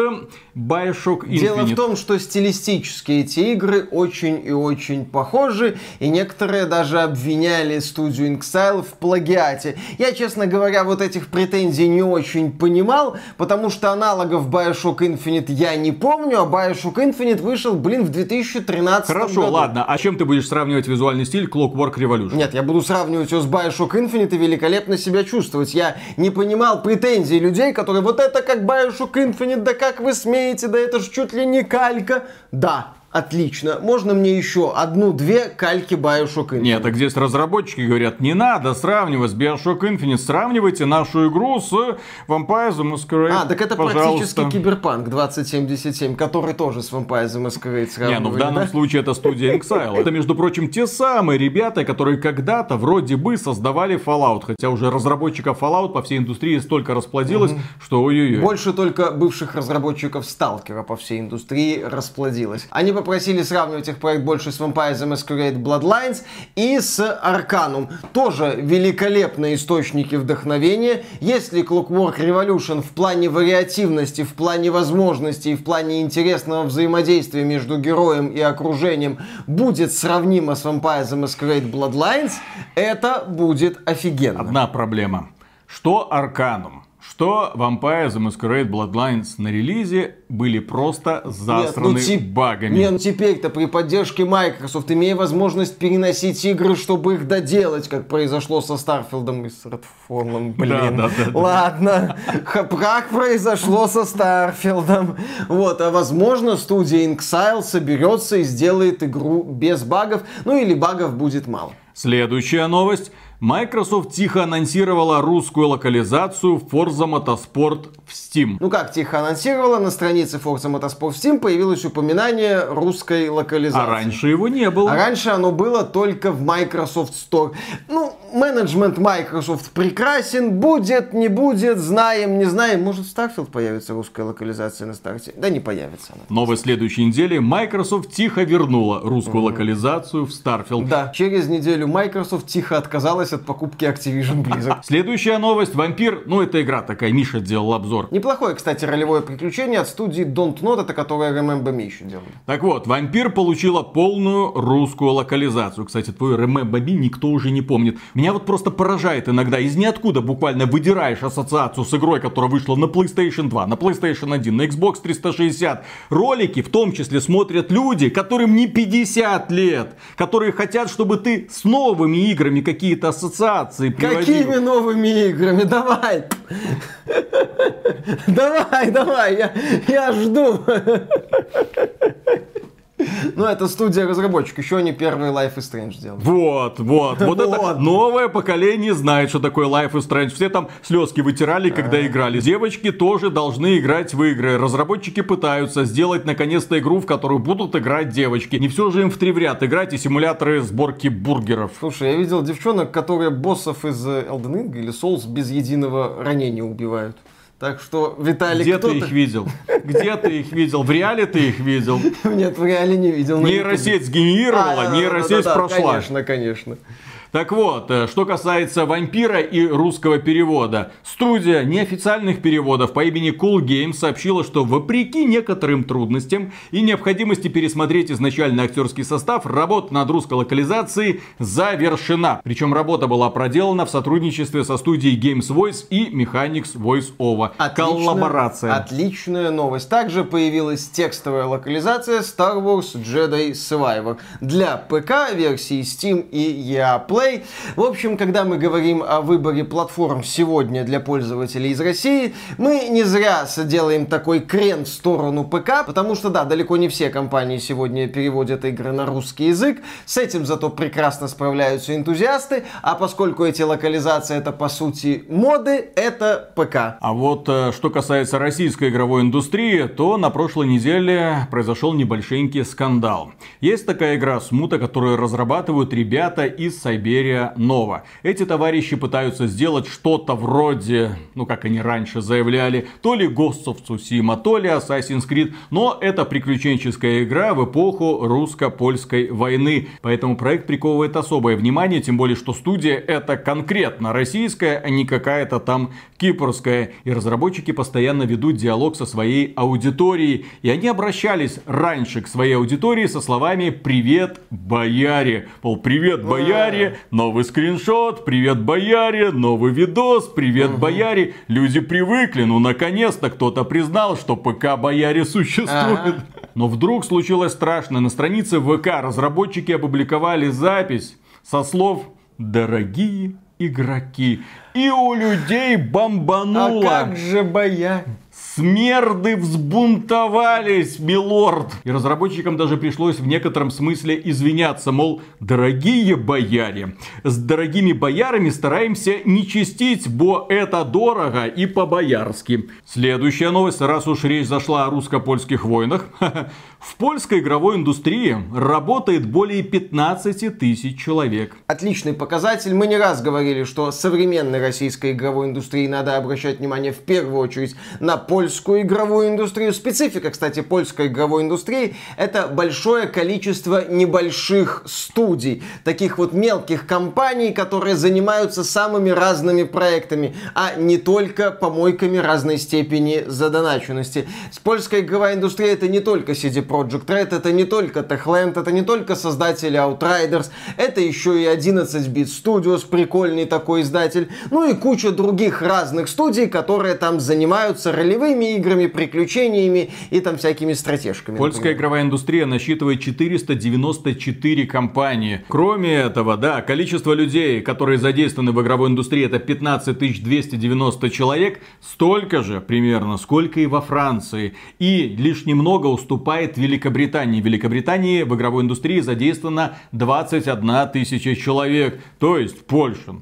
Bioshock Infinite. Дело в том, что стилистически эти игры очень и очень похожи, и некоторые даже обвиняли студию Inxile в плагиате. Я, честно говоря, вот этих претензий не очень понимал, потому что аналогов Bioshock Infinite я не помню, а Bioshock Infinite вышел, блин, в 2013 Хорошо, году. ладно. А чем ты будешь сравнивать визуальный стиль Clockwork Revolution? Нет, я буду сравнивать его с Bioshock Infinite и великолепно себя чувствовать. Я не понимал претензий людей, которые вот это как Bioshock Infinite, да как вы смеете, да это ж чуть ли не калька. Да, Отлично. Можно мне еще одну-две кальки Bioshock Infinite? Нет, так здесь разработчики говорят, не надо сравнивать с Bioshock Infinite, сравнивайте нашу игру с Vampire the Masquerade, А, так это пожалуйста. практически Киберпанк 2077, который тоже с Vampire the Masquerade Не, сравнивает, ну в данном да? случае это студия Exile. Это, между прочим, те самые ребята, которые когда-то вроде бы создавали Fallout. Хотя уже разработчиков Fallout по всей индустрии столько расплодилось, что ой-ой-ой. Больше только бывших разработчиков Сталкера по всей индустрии расплодилось. Они попросили сравнивать их проект больше с Vampire the Masquerade Bloodlines и с Arcanum. Тоже великолепные источники вдохновения. Если Clockwork Revolution в плане вариативности, в плане возможностей, в плане интересного взаимодействия между героем и окружением будет сравнимо с Vampire the Masquerade Bloodlines, это будет офигенно. Одна проблема. Что Арканум, что Vampire the Masquerade Bloodlines на релизе были просто засраны Нет, ну тип- багами. Не, ну теперь-то при поддержке Microsoft, имея возможность переносить игры, чтобы их доделать, как произошло со Старфилдом и с Redfall, блин. Да, да, да. Ладно, как произошло со Старфилдом. Вот, а возможно, студия Inxile соберется и сделает игру без багов, ну или багов будет мало. Следующая новость. Microsoft тихо анонсировала русскую локализацию Forza Motorsport в Steam. Ну как тихо анонсировала, на странице Forza Motorsport Steam появилось упоминание русской локализации. А раньше его не было. А раньше оно было только в Microsoft Store. Ну, менеджмент Microsoft прекрасен. Будет, не будет, знаем, не знаем. Может, в Starfield появится русская локализация на старте? Да не появится она. Новость следующей недели. Microsoft тихо вернула русскую локализацию в Starfield. Да, через неделю Microsoft тихо отказалась от покупки Activision Blizzard. Следующая новость. Вампир. Ну, это игра такая. Миша делал обзор. Неплохое, кстати, ролевое приключение от студии Don't Not, это которое Remember Me еще делали. Так вот, Вампир получила полную русскую локализацию. Кстати, твой Remember Me никто уже не помнит. Меня вот просто поражает иногда. Из ниоткуда буквально выдираешь ассоциацию с игрой, которая вышла на PlayStation 2, на PlayStation 1, на Xbox 360. Ролики в том числе смотрят люди, которым не 50 лет. Которые хотят, чтобы ты с новыми играми какие-то ассоциации приводил. Какими новыми играми? Давай! Давай, давай, я, я жду. Ну, это студия-разработчик. Еще они первые Life is Strange делали. Вот, вот, вот это новое поколение знает, что такое Life is Strange. Все там слезки вытирали, когда играли. Девочки тоже должны играть в игры. Разработчики пытаются сделать наконец-то игру, в которую будут играть девочки. Не все же им в три в ряд играть и симуляторы сборки бургеров. Слушай, я видел девчонок, которые боссов из э, Elden Ring или Souls без единого ранения убивают. Так что, Виталий, Где ты их видел? Где ты их видел? В реале ты их видел? Нет, в реале не видел. Нейросеть сгенерировала, А, нейросеть прошла. Конечно, конечно. Так вот, э, что касается вампира и русского перевода. Студия неофициальных переводов по имени Cool Games сообщила, что вопреки некоторым трудностям и необходимости пересмотреть изначальный актерский состав, работа над русской локализацией завершена. Причем работа была проделана в сотрудничестве со студией Games Voice и Mechanics Voice Over. Отличная, Коллаборация. Отличная новость. Также появилась текстовая локализация Star Wars Jedi Survivor для ПК, версии Steam и EA Play. В общем, когда мы говорим о выборе платформ сегодня для пользователей из России, мы не зря делаем такой крен в сторону ПК, потому что, да, далеко не все компании сегодня переводят игры на русский язык. С этим зато прекрасно справляются энтузиасты, а поскольку эти локализации это по сути моды, это ПК. А вот э, что касается российской игровой индустрии, то на прошлой неделе произошел небольшенький скандал. Есть такая игра Смута, которую разрабатывают ребята из Сайберия Нова. Эти товарищи пытаются сделать что-то вроде, ну как они раньше заявляли, то ли Ghost of Tsushima, то ли Assassin's Creed, но это приключенческая игра в эпоху русско-польской войны. Поэтому проект приковывает особое внимание, тем более, что студия это конкретно российская, а не какая-то там кипрская. И разработчики постоянно ведут диалог со своей аудиторией. И они обращались раньше к своей аудитории со словами «Привет, бояре!» Мол, «Привет, бояре!» Новый скриншот «Привет, бояре!» Новый видос «Привет, бояре!» Люди привыкли, ну наконец-то кто-то признал, что ПК бояре существует. Но вдруг случилось страшное. На странице ВК разработчики опубликовали запись со слов «Дорогие игроки». И у людей бомбануло. А как же бояре? Смерды взбунтовались, милорд. И разработчикам даже пришлось в некотором смысле извиняться, мол, дорогие бояре, с дорогими боярами стараемся не чистить, бо это дорого и по-боярски. Следующая новость, раз уж речь зашла о русско-польских войнах. В польской игровой индустрии работает более 15 тысяч человек. Отличный показатель. Мы не раз говорили, что современной российской игровой индустрии надо обращать внимание в первую очередь на польскую игровую индустрию. Специфика, кстати, польской игровой индустрии – это большое количество небольших студий, таких вот мелких компаний, которые занимаются самыми разными проектами, а не только помойками разной степени задоначенности. Польская игровая индустрия – это не только CD Project Red, это не только Techland, это не только создатели Outriders, это еще и 11-bit Studios, прикольный такой издатель, ну и куча других разных студий, которые там занимаются ролевыми играми, приключениями и там всякими стратежками. Польская например. игровая индустрия насчитывает 494 компании. Кроме этого, да, количество людей, которые задействованы в игровой индустрии, это 15 290 человек, столько же примерно, сколько и во Франции. И лишь немного уступает Великобритании. В Великобритании в игровой индустрии задействовано 21 тысяча человек. То есть Польша,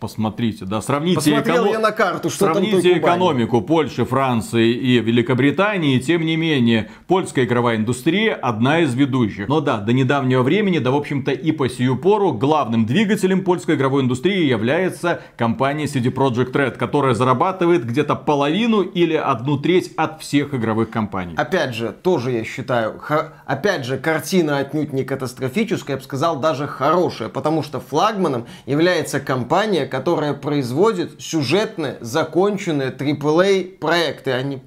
Посмотрите, да, сравните, эко- я на карту, что сравните экономику Польши, Франции и Великобритании. Тем не менее, польская игровая индустрия одна из ведущих. Но да, до недавнего времени, да в общем-то и по сию пору, главным двигателем польской игровой индустрии является компания CD Projekt Red, которая зарабатывает где-то половину или одну треть от всех игровых компаний. Опять же, тоже я считаю, ха- опять же, картина отнюдь не катастрофическая, я бы сказал, даже хорошая, потому что флагманом является компания, которая производит сюжетные, законченные AAA проекты. Они,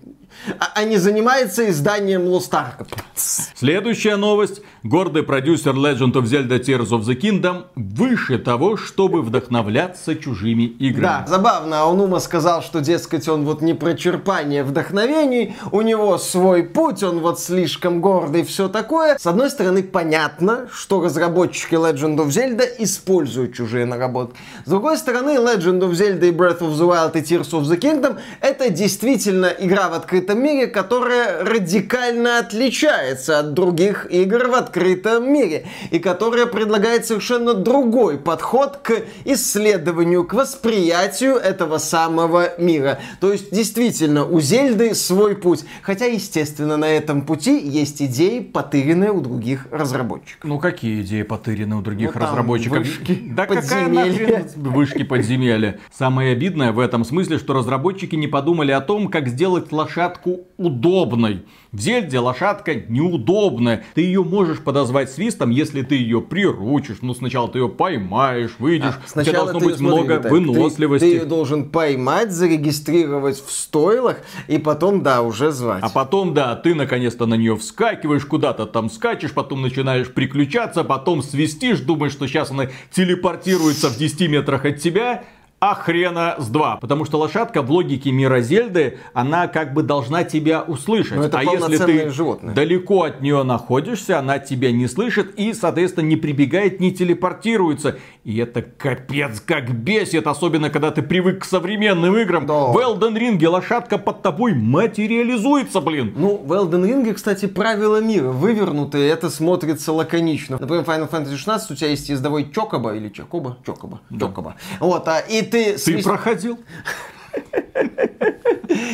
а, а не занимается изданием Lost Ark. Следующая новость. Гордый продюсер Legend of Zelda Tears of the Kingdom выше того, чтобы вдохновляться чужими играми. Да, забавно, Аунума сказал, что, дескать, он вот не про черпание вдохновений, у него свой путь, он вот слишком гордый, все такое. С одной стороны, понятно, что разработчики Legend of Zelda используют чужие наработки. С другой стороны, Legend of Zelda и Breath of the Wild и Tears of the Kingdom это действительно игра в открытом мире, которая радикально отличается от других игр в открытом мире и которая предлагает совершенно другой подход к исследованию, к восприятию этого самого мира. То есть, действительно, у Зельды свой путь. Хотя, естественно, на этом пути есть идеи, потыренные у других разработчиков. Ну какие идеи потырены у других Ну, разработчиков? вышки, да какая подземелья. нахрен вышки подземелья? Самое обидное в этом смысле, что разработчики не подумали о том, как сделать лошадку лошадку удобной. В Зельде лошадка неудобная. Ты ее можешь подозвать свистом, если ты ее приручишь. Ну, сначала ты ее поймаешь, выйдешь. А, сначала У тебя должно ты, быть смотри, много Виталий, выносливости. Ты, ты ее должен поймать, зарегистрировать в стойлах, и потом, да, уже звать. А потом, да, ты наконец-то на нее вскакиваешь, куда-то там скачешь, потом начинаешь приключаться, потом свистишь, думаешь, что сейчас она телепортируется в 10 метрах от тебя, а хрена с два. Потому что лошадка в логике мира Зельды, она как бы должна тебя услышать. Но это а если ты животное. далеко от нее находишься, она тебя не слышит и, соответственно, не прибегает, не телепортируется. И это капец как бесит, особенно когда ты привык к современным играм. Да. В Elden Ring лошадка под тобой материализуется, блин. Ну, в Elden Ring, кстати, правила мира вывернутые, это смотрится лаконично. Например, в Final Fantasy 16 у тебя есть ездовой Чокоба или Чокоба? Чокоба. Да. Чокоба. Вот, а, и ты... Ты проходил?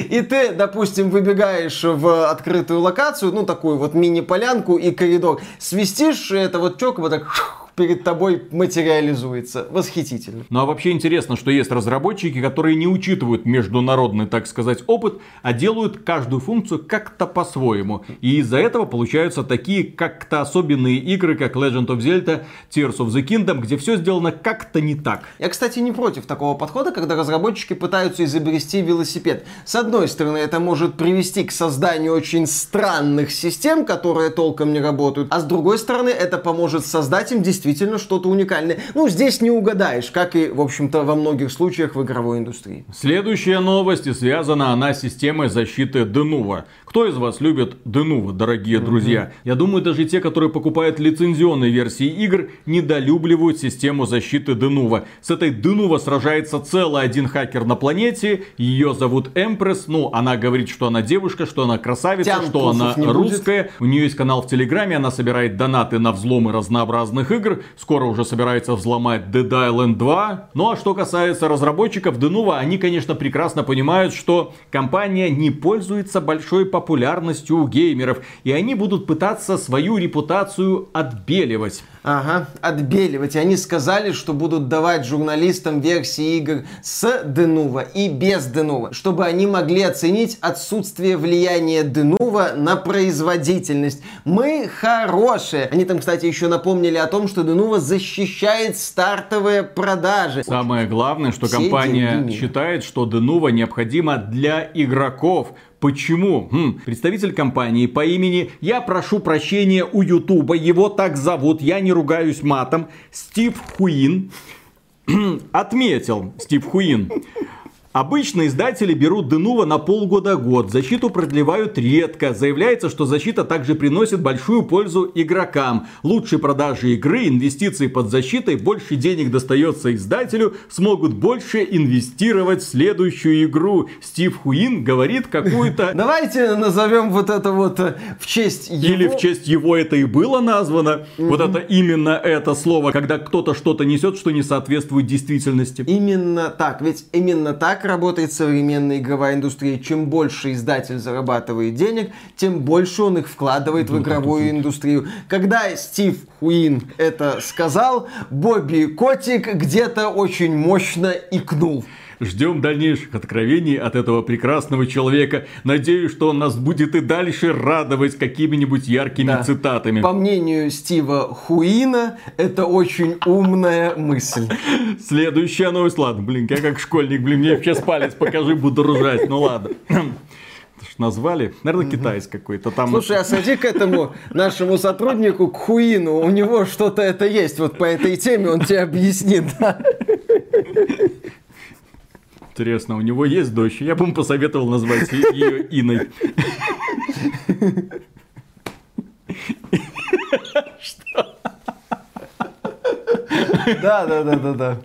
И ты, допустим, выбегаешь в открытую локацию, ну, такую вот мини-полянку и коридор, свистишь это вот чокоба так перед тобой материализуется. Восхитительно. Ну а вообще интересно, что есть разработчики, которые не учитывают международный, так сказать, опыт, а делают каждую функцию как-то по-своему. И из-за этого получаются такие как-то особенные игры, как Legend of Zelda, Tears of the Kingdom, где все сделано как-то не так. Я, кстати, не против такого подхода, когда разработчики пытаются изобрести велосипед. С одной стороны, это может привести к созданию очень странных систем, которые толком не работают, а с другой стороны, это поможет создать им действительно действительно что-то уникальное. Ну, здесь не угадаешь, как и, в общем-то, во многих случаях в игровой индустрии. Следующая новость, и связана она с системой защиты Denuvo. Кто из вас любит Denuvo, дорогие mm-hmm. друзья? Я думаю, даже те, которые покупают лицензионные версии игр, недолюбливают систему защиты Denuvo. С этой Denuvo сражается целый один хакер на планете, ее зовут Empress, ну, она говорит, что она девушка, что она красавица, Тян что она русская. Будет. У нее есть канал в Телеграме, она собирает донаты на взломы разнообразных игр, скоро уже собирается взломать Dead Island 2. Ну а что касается разработчиков Denuvo, они, конечно, прекрасно понимают, что компания не пользуется большой популярностью у геймеров, и они будут пытаться свою репутацию отбеливать. Ага, отбеливать. И они сказали, что будут давать журналистам версии игр с Денува и без Денува, чтобы они могли оценить отсутствие влияния Денува на производительность. Мы хорошие. Они там, кстати, еще напомнили о том, что Денува защищает стартовые продажи. Самое главное, что Все компания считает, что Денува необходимо для игроков, Почему? Хм, представитель компании по имени, я прошу прощения у Ютуба, его так зовут, я не ругаюсь матом, Стив Хуин, отметил, Стив Хуин, Обычно издатели берут Денува на полгода-год, защиту продлевают редко. Заявляется, что защита также приносит большую пользу игрокам. Лучшие продажи игры, инвестиции под защитой, больше денег достается издателю, смогут больше инвестировать в следующую игру. Стив Хуин говорит какую-то... Давайте назовем вот это вот э, в честь его... Или в честь его это и было названо. Вот это именно это слово, когда кто-то что-то несет, что не соответствует действительности. Именно так, ведь именно так работает современная игровая индустрия. Чем больше издатель зарабатывает денег, тем больше он их вкладывает в игровую индустрию. Когда Стив Хуин это сказал, Бобби Котик где-то очень мощно икнул. Ждем дальнейших откровений от этого прекрасного человека. Надеюсь, что он нас будет и дальше радовать какими-нибудь яркими да. цитатами. По мнению Стива Хуина, это очень умная мысль. Следующая новость. Ладно, блин, я как школьник, блин, мне сейчас палец покажи, буду ржать. Ну ладно назвали. Наверное, китайский какой-то там. Слушай, а сходи к этому нашему сотруднику, к Хуину. У него что-то это есть вот по этой теме, он тебе объяснит. Интересно, у него есть дочь? Я бы ему посоветовал назвать ее Иной. Что? Да, да, да, да, да.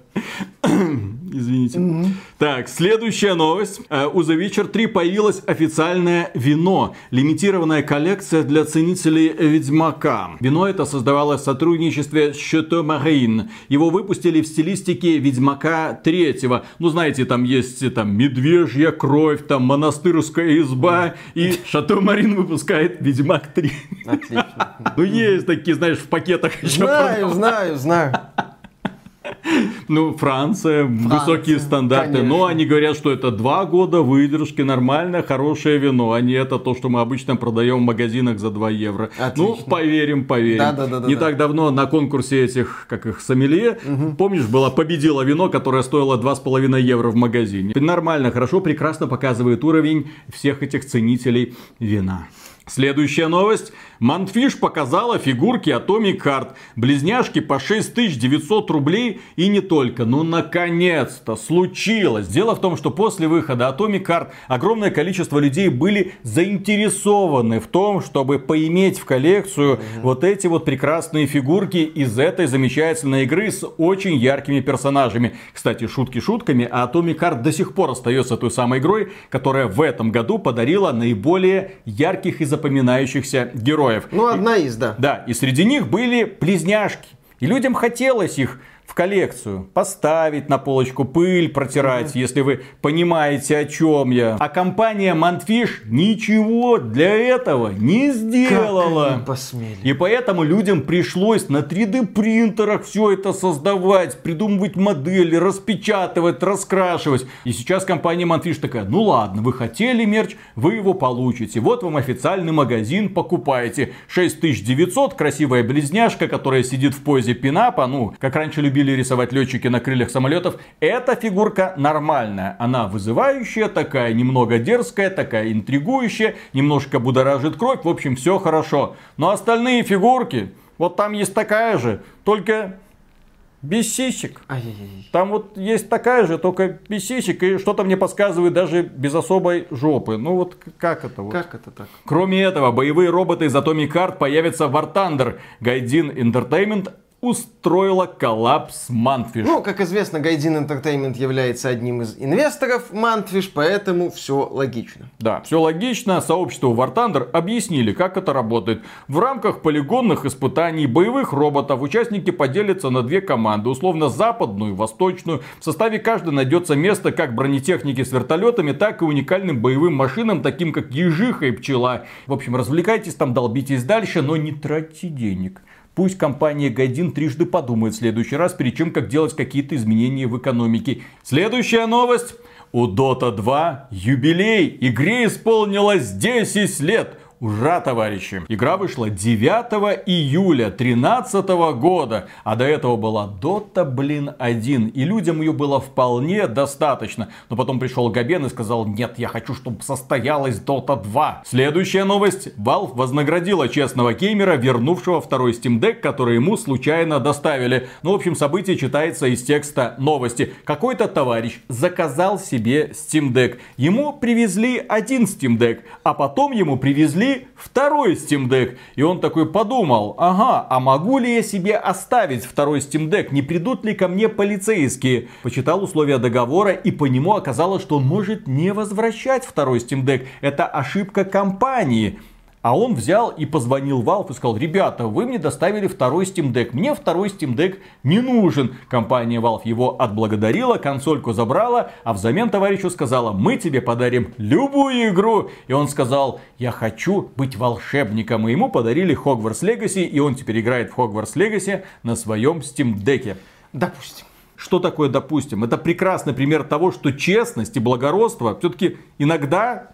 Извините. Угу. Так, следующая новость. Э, у The Witcher 3 появилось официальное вино. Лимитированная коллекция для ценителей Ведьмака. Вино это создавалось в сотрудничестве с Chateau Marine. Его выпустили в стилистике Ведьмака 3. Ну, знаете, там есть там медвежья кровь, там монастырская изба. И Chateau Marine выпускает Ведьмак 3. Отлично. Ну, есть такие, знаешь, в пакетах еще Знаю, знаю, знаю. Ну, Франция, высокие стандарты. конечно. Но они говорят, что это два года выдержки, нормально, хорошее вино, а не это то, что мы обычно продаем в магазинах за 2 евро. Ну, Отлично. поверим, поверим. Да-да-да-да-да. Не так давно на конкурсе этих, как их, сомелье, помнишь, было победило вино, которое стоило 2,5 евро в магазине. Нормально, хорошо, прекрасно показывает уровень всех этих ценителей вина. Следующая новость. Манфиш показала фигурки Atomic Heart. Близняшки по 6900 рублей и не только. Ну, наконец-то случилось. Дело в том, что после выхода Atomic Heart огромное количество людей были заинтересованы в том, чтобы поиметь в коллекцию вот эти вот прекрасные фигурки из этой замечательной игры с очень яркими персонажами. Кстати, шутки шутками, а Atomic Heart до сих пор остается той самой игрой, которая в этом году подарила наиболее ярких и запоминающихся героев. Ну, одна из, да. Да, и среди них были близняшки. И людям хотелось их в коллекцию поставить на полочку, пыль протирать, если вы понимаете, о чем я. А компания Mantfish ничего для этого не Как сделала. они посмели. И поэтому людям пришлось на 3D принтерах все это создавать, придумывать модели, распечатывать, раскрашивать. И сейчас компания Manfish такая, ну ладно, вы хотели мерч, вы его получите. Вот вам официальный магазин, покупаете. 6900, красивая близняшка, которая сидит в позе пинапа, ну, как раньше любили рисовать летчики на крыльях самолетов. Эта фигурка нормальная. Она вызывающая, такая немного дерзкая, такая интригующая, немножко будоражит кровь. В общем, все хорошо. Но остальные фигурки, вот там есть такая же, только без сисек. Ай-яй-яй. Там вот есть такая же, только без сисек, и что-то мне подсказывает даже без особой жопы. Ну вот как это вот? Как это так? Кроме этого, боевые роботы из Atomic Heart появятся в War Thunder. Гайдин Entertainment устроила коллапс Manfish. Ну, как известно, Гайдин Entertainment является одним из инвесторов Mantfish, поэтому все логично. Да, все логично. Сообществу War Thunder объяснили, как это работает. В рамках полигонных испытаний боевых роботов участники поделятся на две команды. Условно западную и восточную. В составе каждой найдется место как бронетехники с вертолетами, так и уникальным боевым машинам, таким как ежиха и пчела. В общем, развлекайтесь там, долбитесь дальше, но не тратьте денег. Пусть компания Гайдин трижды подумает в следующий раз, перед чем как делать какие-то изменения в экономике. Следующая новость. У Dota 2 юбилей. Игре исполнилось 10 лет. Ура, товарищи! Игра вышла 9 июля 2013 года, а до этого была Dota, блин, 1. И людям ее было вполне достаточно. Но потом пришел Габен и сказал, нет, я хочу, чтобы состоялась Dota 2. Следующая новость. Valve вознаградила честного геймера, вернувшего второй Steam Deck, который ему случайно доставили. Ну, в общем, событие читается из текста новости. Какой-то товарищ заказал себе Steam Deck. Ему привезли один Steam Deck, а потом ему привезли второй Steam Deck. И он такой подумал, ага, а могу ли я себе оставить второй Steam Deck? Не придут ли ко мне полицейские? Почитал условия договора и по нему оказалось, что он может не возвращать второй Steam Deck. Это ошибка компании. А он взял и позвонил Valve и сказал, ребята, вы мне доставили второй Steam Deck, мне второй Steam Deck не нужен. Компания Valve его отблагодарила, консольку забрала, а взамен товарищу сказала, мы тебе подарим любую игру. И он сказал, я хочу быть волшебником. И ему подарили Hogwarts Legacy, и он теперь играет в Hogwarts Legacy на своем Steam Deck. Допустим. Что такое допустим? Это прекрасный пример того, что честность и благородство все-таки иногда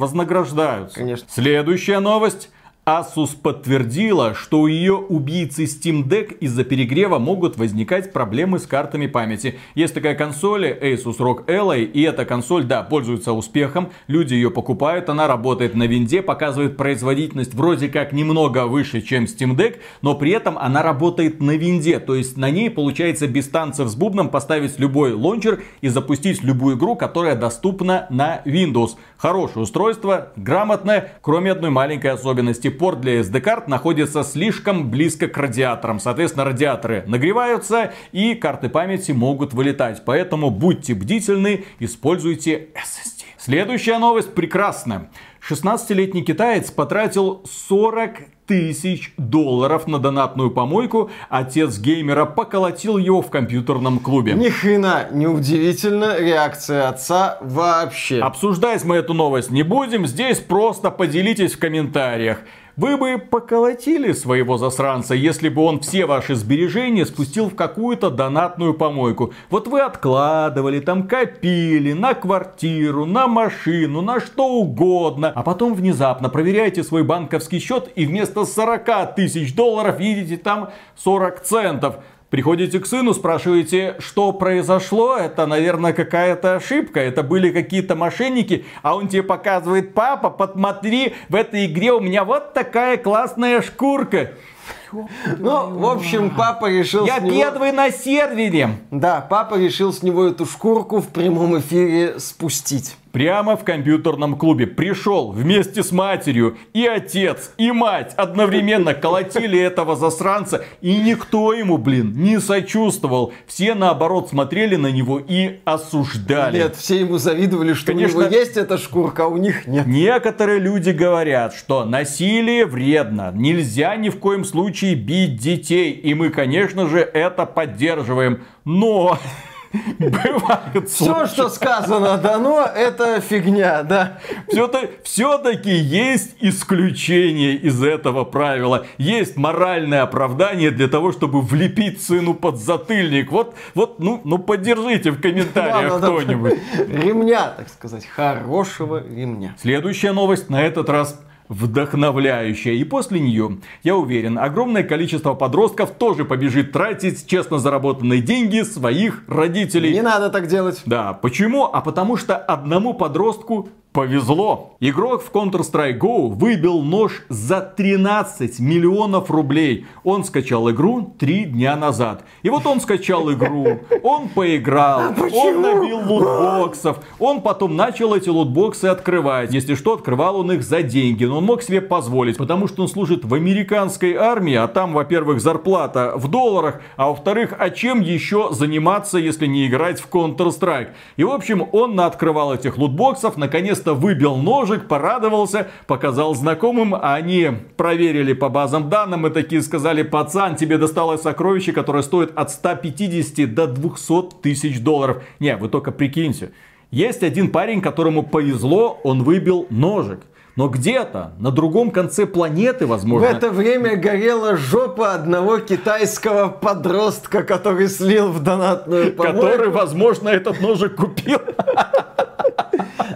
вознаграждаются. Конечно. Следующая новость. Asus подтвердила, что у ее убийцы Steam Deck из-за перегрева могут возникать проблемы с картами памяти. Есть такая консоль Asus ROG Ally, и эта консоль, да, пользуется успехом, люди ее покупают, она работает на винде, показывает производительность вроде как немного выше, чем Steam Deck, но при этом она работает на винде, то есть на ней получается без танцев с бубном поставить любой лончер и запустить любую игру, которая доступна на Windows. Хорошее устройство, грамотное, кроме одной маленькой особенности. Порт для SD-карт находится слишком близко к радиаторам. Соответственно, радиаторы нагреваются и карты памяти могут вылетать. Поэтому будьте бдительны, используйте SSD. Следующая новость прекрасна. 16-летний китаец потратил 40 тысяч долларов на донатную помойку. Отец геймера поколотил его в компьютерном клубе. Ни хрена не удивительно, реакция отца вообще. Обсуждать мы эту новость не будем, здесь просто поделитесь в комментариях. Вы бы поколотили своего засранца, если бы он все ваши сбережения спустил в какую-то донатную помойку. Вот вы откладывали, там копили на квартиру, на машину, на что угодно. А потом внезапно проверяете свой банковский счет и вместо 40 тысяч долларов видите там 40 центов. Приходите к сыну, спрашиваете, что произошло. Это, наверное, какая-то ошибка. Это были какие-то мошенники. А он тебе показывает, папа, посмотри, в этой игре у меня вот такая классная шкурка. Ну, в общем, папа решил Я с него... первый на сервере. Да, папа решил с него эту шкурку в прямом эфире спустить. Прямо в компьютерном клубе пришел вместе с матерью и отец, и мать одновременно колотили этого засранца. И никто ему, блин, не сочувствовал. Все наоборот смотрели на него и осуждали. Нет, все ему завидовали, что Конечно. у него есть эта шкурка, а у них нет. Некоторые люди говорят, что насилие вредно, нельзя ни в коем случае бить детей, и мы, конечно же, это поддерживаем. Но бывают Все, что сказано дано, это фигня, да. Все-таки есть исключение из этого правила. Есть моральное оправдание для того, чтобы влепить сыну под затыльник. Вот, вот, ну, ну поддержите в комментариях кто-нибудь. Ремня, так сказать, хорошего ремня. Следующая новость на этот раз вдохновляющая. И после нее, я уверен, огромное количество подростков тоже побежит тратить честно заработанные деньги своих родителей. Не надо так делать. Да, почему? А потому что одному подростку повезло. Игрок в Counter-Strike Go выбил нож за 13 миллионов рублей. Он скачал игру три дня назад. И вот он скачал игру, он поиграл, он набил лутбоксов. Он потом начал эти лутбоксы открывать. Если что, открывал он их за деньги. Но он мог себе позволить, потому что он служит в американской армии, а там, во-первых, зарплата в долларах, а во-вторых, а чем еще заниматься, если не играть в Counter-Strike? И, в общем, он открывал этих лутбоксов, наконец наконец-то выбил ножик, порадовался, показал знакомым, а они проверили по базам данным и такие сказали, пацан, тебе досталось сокровище, которое стоит от 150 до 200 тысяч долларов. Не, вы только прикиньте. Есть один парень, которому повезло, он выбил ножик. Но где-то, на другом конце планеты, В возможно, это время горела жопа одного китайского подростка, который слил в донатную помойку. который, возможно, этот ножик купил.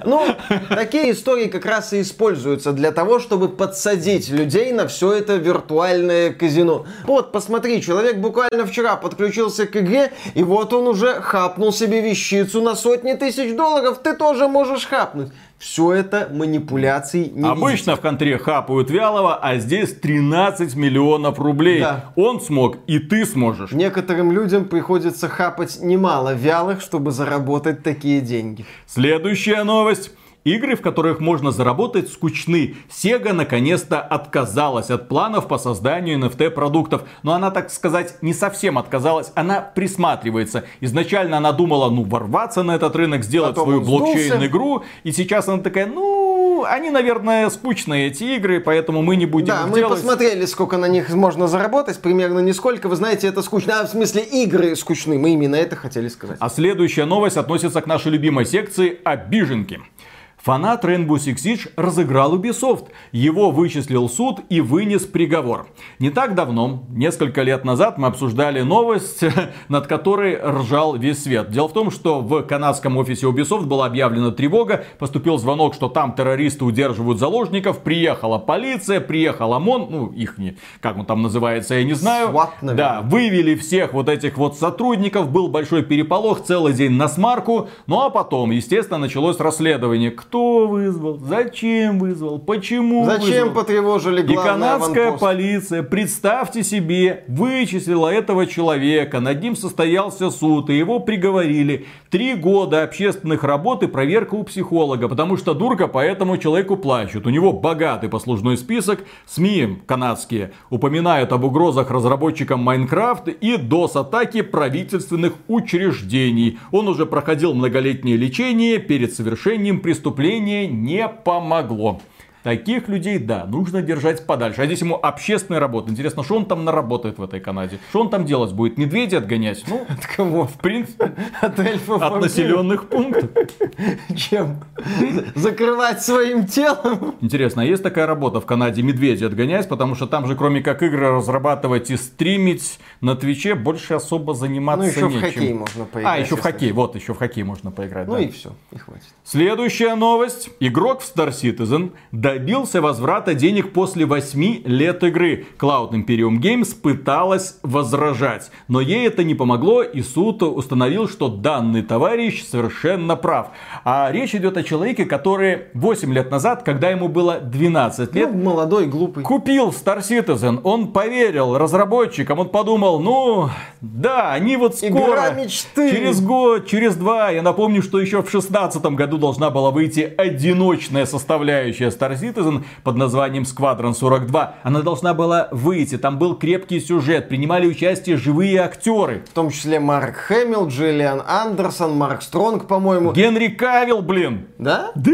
Ну, такие истории как раз и используются для того, чтобы подсадить людей на все это виртуальное казино. Вот, посмотри, человек буквально вчера подключился к игре, и вот он уже хапнул себе вещицу на сотни тысяч долларов, ты тоже можешь хапнуть. Все это манипуляции не Обычно в контре хапают вялого, а здесь 13 миллионов рублей. Да. Он смог, и ты сможешь. Некоторым людям приходится хапать немало вялых, чтобы заработать такие деньги. Следующая новость. Игры, в которых можно заработать, скучны. Sega наконец-то отказалась от планов по созданию NFT продуктов. Но она, так сказать, не совсем отказалась, она присматривается. Изначально она думала, ну, ворваться на этот рынок, сделать Потом свою блокчейн-игру. И сейчас она такая, ну, они, наверное, скучные эти игры, поэтому мы не будем Да, мы делать. посмотрели, сколько на них можно заработать, примерно нисколько. Вы знаете, это скучно. А, в смысле, игры скучны. Мы именно это хотели сказать. А следующая новость относится к нашей любимой секции «Обиженки». Фанат Rainbow Six Siege разыграл Ubisoft. Его вычислил суд и вынес приговор. Не так давно, несколько лет назад, мы обсуждали новость, над которой ржал весь свет. Дело в том, что в канадском офисе Ubisoft была объявлена тревога, поступил звонок, что там террористы удерживают заложников, приехала полиция, приехал ОМОН, ну их не, как он там называется, я не знаю. SWAT, наверное. Да, вывели всех вот этих вот сотрудников, был большой переполох, целый день на смарку. Ну а потом, естественно, началось расследование. Кто вызвал, зачем вызвал, почему Зачем вызвал. потревожили И канадская аванпост? полиция, представьте себе, вычислила этого человека, над ним состоялся суд, и его приговорили. Три года общественных работ и проверка у психолога, потому что дурка по этому человеку плачет. У него богатый послужной список. СМИ канадские упоминают об угрозах разработчикам Майнкрафт и DOS-атаки правительственных учреждений. Он уже проходил многолетнее лечение, перед совершением преступления не помогло. Таких людей, да, нужно держать подальше. А здесь ему общественная работа. Интересно, что он там наработает в этой Канаде? Что он там делать будет? Медведя отгонять? Ну, от кого? В принципе, от эльфов. От населенных пунктов. Чем? Закрывать своим телом? Интересно, а есть такая работа в Канаде медведя отгонять? Потому что там же, кроме как игры разрабатывать и стримить на Твиче, больше особо заниматься Ну, еще нечем. в хоккей можно поиграть. А, еще в хоккей. Вот, еще в хоккей можно поиграть. Ну да. и все, и хватит. Следующая новость. Игрок в Star Citizen добился возврата денег после 8 лет игры. Cloud Imperium Games пыталась возражать, но ей это не помогло, и суд установил, что данный товарищ совершенно прав. А речь идет о человеке, который 8 лет назад, когда ему было 12 лет, Ну, молодой, глупый. купил Star Citizen, он поверил разработчикам, он подумал, ну, да, они вот скоро, Игра мечты. через год, через два, я напомню, что еще в шестнадцатом году должна была выйти одиночная составляющая Star Citizen под названием Squadron 42. Она должна была выйти, там был крепкий сюжет, принимали участие живые актеры. В том числе Марк Хэмилл, Джиллиан Андерсон, Марк Стронг, по-моему. Генри Кавилл, блин. Да? Да?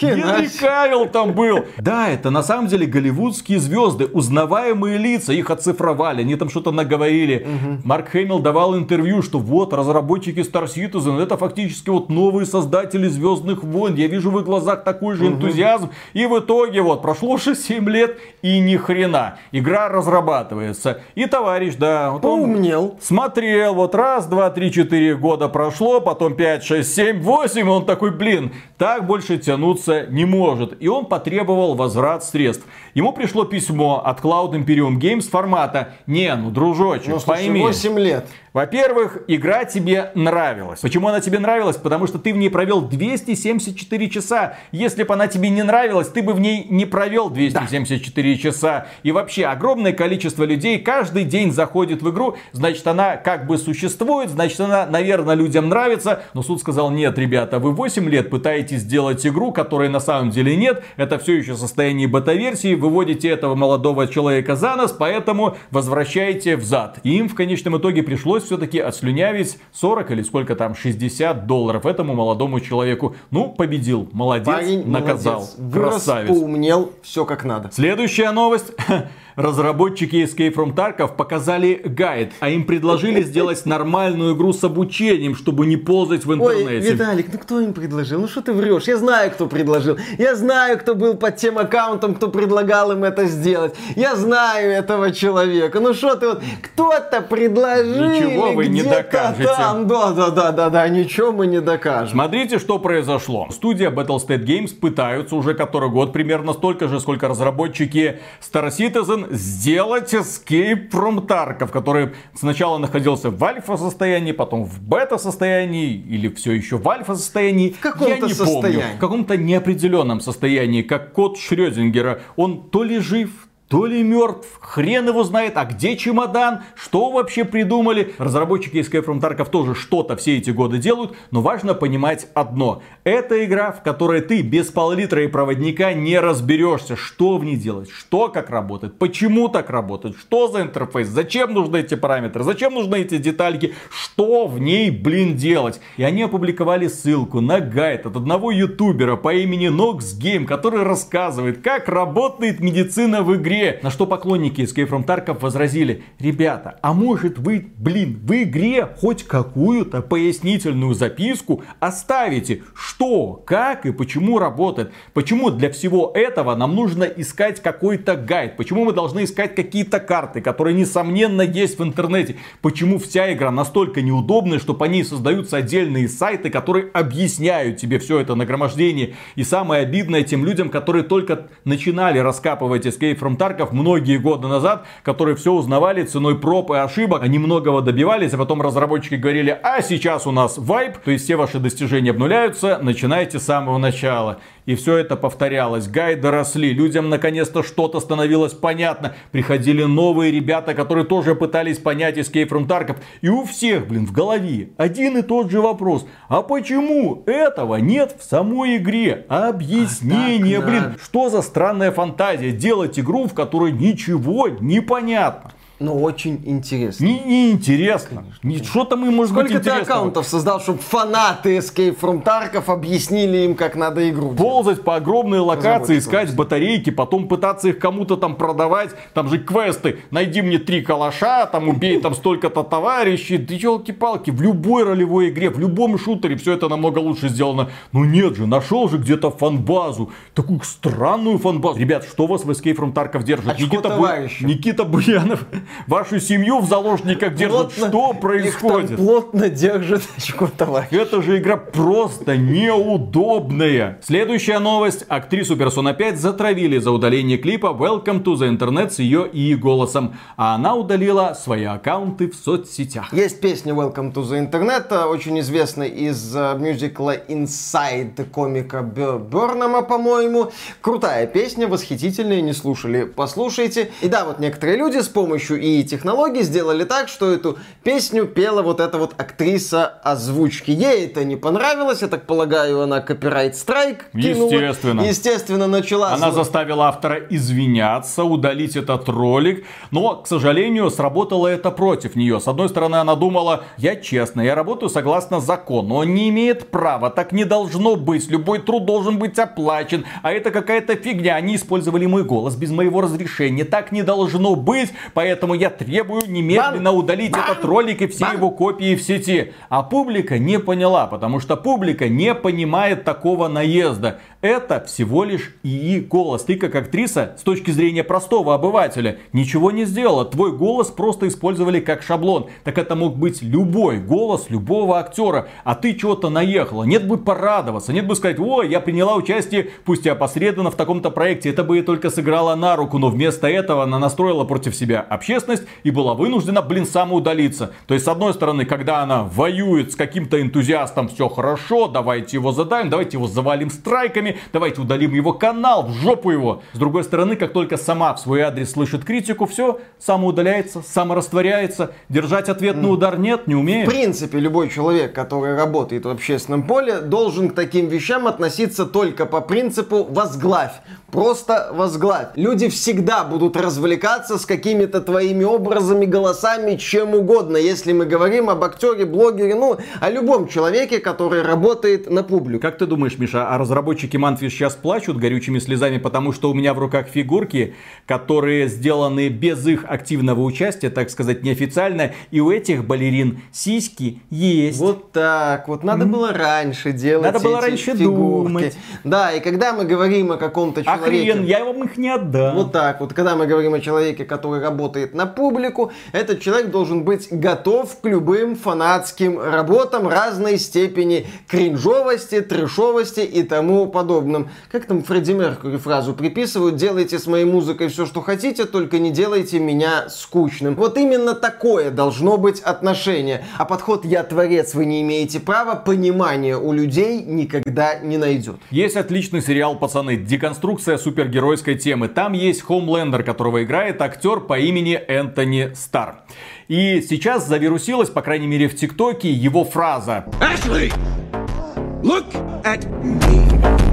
Генри. Кавилл там был. Да, это на самом деле голливудские звезды, узнаваемые лица, их оцифровали, они там что-то наговорили. Марк Хэмилл давал интервью, что вот разработчики Star Citizen, это фактически вот новые создатели Звездных войн. Я вижу в их глазах такой же энтузиазм. И в итоге вот прошло 6-7 лет и ни хрена. Игра разрабатывается. И товарищ, да, вот он Поумнел. Смотрел, вот раз, два, три, четыре года прошло, потом пять, шесть, семь, восемь, он такой, блин, так больше тянуться не может. И он потребовал возврат средств. Ему пришло письмо от Cloud Imperium Games формата, не, ну, дружочек, Ну, слушай, пойми. 8 лет. Во-первых, игра тебе нравилась. Почему она тебе нравилась? Потому что ты в ней провел 274 часа. Если бы она тебе не нравилась, ты бы в ней не провел 274 часа. И вообще, огромное количество людей каждый день заходит в игру. Значит, она как бы существует, значит, она, наверное, людям нравится. Но суд сказал, нет, ребята, вы 8 лет пытаетесь сделать игру, которой на самом деле нет. Это все еще состояние бета-версии. Выводите этого молодого человека за нос, поэтому возвращайте взад. И им в конечном итоге пришлось все-таки отслюнявить 40 или сколько там, 60 долларов этому молодому человеку. Ну, победил. Молодец, Парень наказал. молодец. Вырос, Красавец. поумнел, все как надо. Следующая новость. Разработчики Escape from Tarkov показали гайд, а им предложили сделать нормальную игру с обучением, чтобы не ползать в Ой, интернете. Виталик, ну кто им предложил? Ну что ты врешь? Я знаю, кто предложил. Я знаю, кто был под тем аккаунтом, кто предлагал им это сделать. Я знаю этого человека. Ну что ты вот, кто-то предложил. Ничего вы не докажете. Там. Да, да, да, да, да, ничего мы не докажем. Смотрите, что произошло. Студия Battlestate Games пытаются уже который год, примерно столько же, сколько разработчики Star Citizen, сделать Escape from Tarkov, который сначала находился в альфа состоянии, потом в бета состоянии, или все еще в альфа состоянии. В каком-то Я не помню. состоянии. В каком-то неопределенном состоянии, как кот Шрёдингера. Он то ли жив, то ли мертв, хрен его знает, а где чемодан, что вообще придумали. Разработчики Escape from Tarkov тоже что-то все эти годы делают, но важно понимать одно. Это игра, в которой ты без пол-литра и проводника не разберешься, что в ней делать, что как работает, почему так работает, что за интерфейс, зачем нужны эти параметры, зачем нужны эти детальки, что в ней, блин, делать. И они опубликовали ссылку на гайд от одного ютубера по имени Nox Game, который рассказывает, как работает медицина в игре. На что поклонники Escape from Tarkov возразили, ребята, а может вы, блин, в игре хоть какую-то пояснительную записку оставите, что, как и почему работает. Почему для всего этого нам нужно искать какой-то гайд, почему мы должны искать какие-то карты, которые несомненно есть в интернете. Почему вся игра настолько неудобная, что по ней создаются отдельные сайты, которые объясняют тебе все это нагромождение. И самое обидное тем людям, которые только начинали раскапывать Escape from Tarkov многие годы назад, которые все узнавали ценой проб и ошибок. Они многого добивались, а потом разработчики говорили, а сейчас у нас вайп, то есть все ваши достижения обнуляются, начинайте с самого начала. И все это повторялось. Гайды росли, людям наконец-то что-то становилось понятно. Приходили новые ребята, которые тоже пытались понять Escape from Tarkov. И у всех, блин, в голове один и тот же вопрос. А почему этого нет в самой игре? Объяснение, А блин. надо. Что за странная фантазия? Делать игру, в которой ничего не понятно. Но очень интересно. Не, не интересно. Не, что там им может Сколько быть ты интересного? аккаунтов создал, чтобы фанаты Escape from Tarkov объяснили им, как надо игру делать? Ползать по огромной локации, искать батарейки, потом пытаться их кому-то там продавать. Там же квесты. Найди мне три калаша, там убей там столько-то товарищей. Ты елки-палки, в любой ролевой игре, в любом шутере все это намного лучше сделано. Но нет же, нашел же где-то фанбазу. Такую странную фанбазу. Ребят, что вас в Escape from Tarkov держит? Очко Бу- товарища. Никита Буянов вашу семью в заложниках держит. Плотно- Что Их происходит? там плотно держит очко товарищ. Эта же игра просто неудобная. Следующая новость. Актрису Persona 5 затравили за удаление клипа Welcome to the Internet с ее и голосом. А она удалила свои аккаунты в соцсетях. Есть песня Welcome to the Internet, э, очень известная из э, мюзикла Inside комика Бёрнама, по-моему. Крутая песня, восхитительная, не слушали, послушайте. И да, вот некоторые люди с помощью и технологий сделали так, что эту песню пела вот эта вот актриса озвучки. Ей это не понравилось, я так полагаю, она копирайт страйк кинула. Естественно. Естественно, начала... Она заставила автора извиняться, удалить этот ролик. Но, к сожалению, сработало это против нее. С одной стороны, она думала, я честно, я работаю согласно закону. Он не имеет права, так не должно быть. Любой труд должен быть оплачен. А это какая-то фигня. Они использовали мой голос без моего разрешения. Так не должно быть. Поэтому я требую немедленно Бан! удалить Бан! этот ролик и все Бан! его копии в сети. А публика не поняла, потому что публика не понимает такого наезда. Это всего лишь ИИ голос. Ты как актриса, с точки зрения простого обывателя, ничего не сделала. Твой голос просто использовали как шаблон. Так это мог быть любой голос любого актера. А ты чего-то наехала. Нет бы порадоваться, нет бы сказать, ой, я приняла участие, пусть и опосредованно в таком-то проекте. Это бы ей только сыграло на руку. Но вместо этого она настроила против себя общественность и была вынуждена, блин, самоудалиться. То есть, с одной стороны, когда она воюет с каким-то энтузиастом, все хорошо, давайте его задаем, давайте его завалим страйками, давайте удалим его канал, в жопу его. С другой стороны, как только сама в свой адрес слышит критику, все, самоудаляется, саморастворяется, держать ответный удар нет, не В умеет. принципе, любой человек, который работает в общественном поле, должен к таким вещам относиться только по принципу «возглавь». Просто возглавь. Люди всегда будут развлекаться с какими-то твоими образами, голосами, чем угодно. Если мы говорим об актере, блогере, ну, о любом человеке, который работает на публику. Как ты думаешь, Миша, а разработчики Манфис сейчас плачут горючими слезами, потому что у меня в руках фигурки, которые сделаны без их активного участия, так сказать, неофициально, и у этих балерин сиськи есть. Вот так вот. Надо было раньше делать Надо было эти раньше фигурки. думать. Да, и когда мы говорим о каком-то а человеке... хрен, я вам их не отдам. Вот так вот. Когда мы говорим о человеке, который работает на публику, этот человек должен быть готов к любым фанатским работам разной степени кринжовости, трешовости и тому подобным. Как там Фредди Меркьюри фразу приписывают? Делайте с моей музыкой все, что хотите, только не делайте меня скучным. Вот именно такое должно быть отношение. А подход «я творец, вы не имеете права» понимания у людей никогда не найдет. Есть отличный сериал, пацаны, деконструкция супергеройской темы. Там есть Хомлендер, которого играет актер по имени Энтони Стар. И сейчас завирусилась, по крайней мере в ТикТоке, его фраза. Ashley, look at me.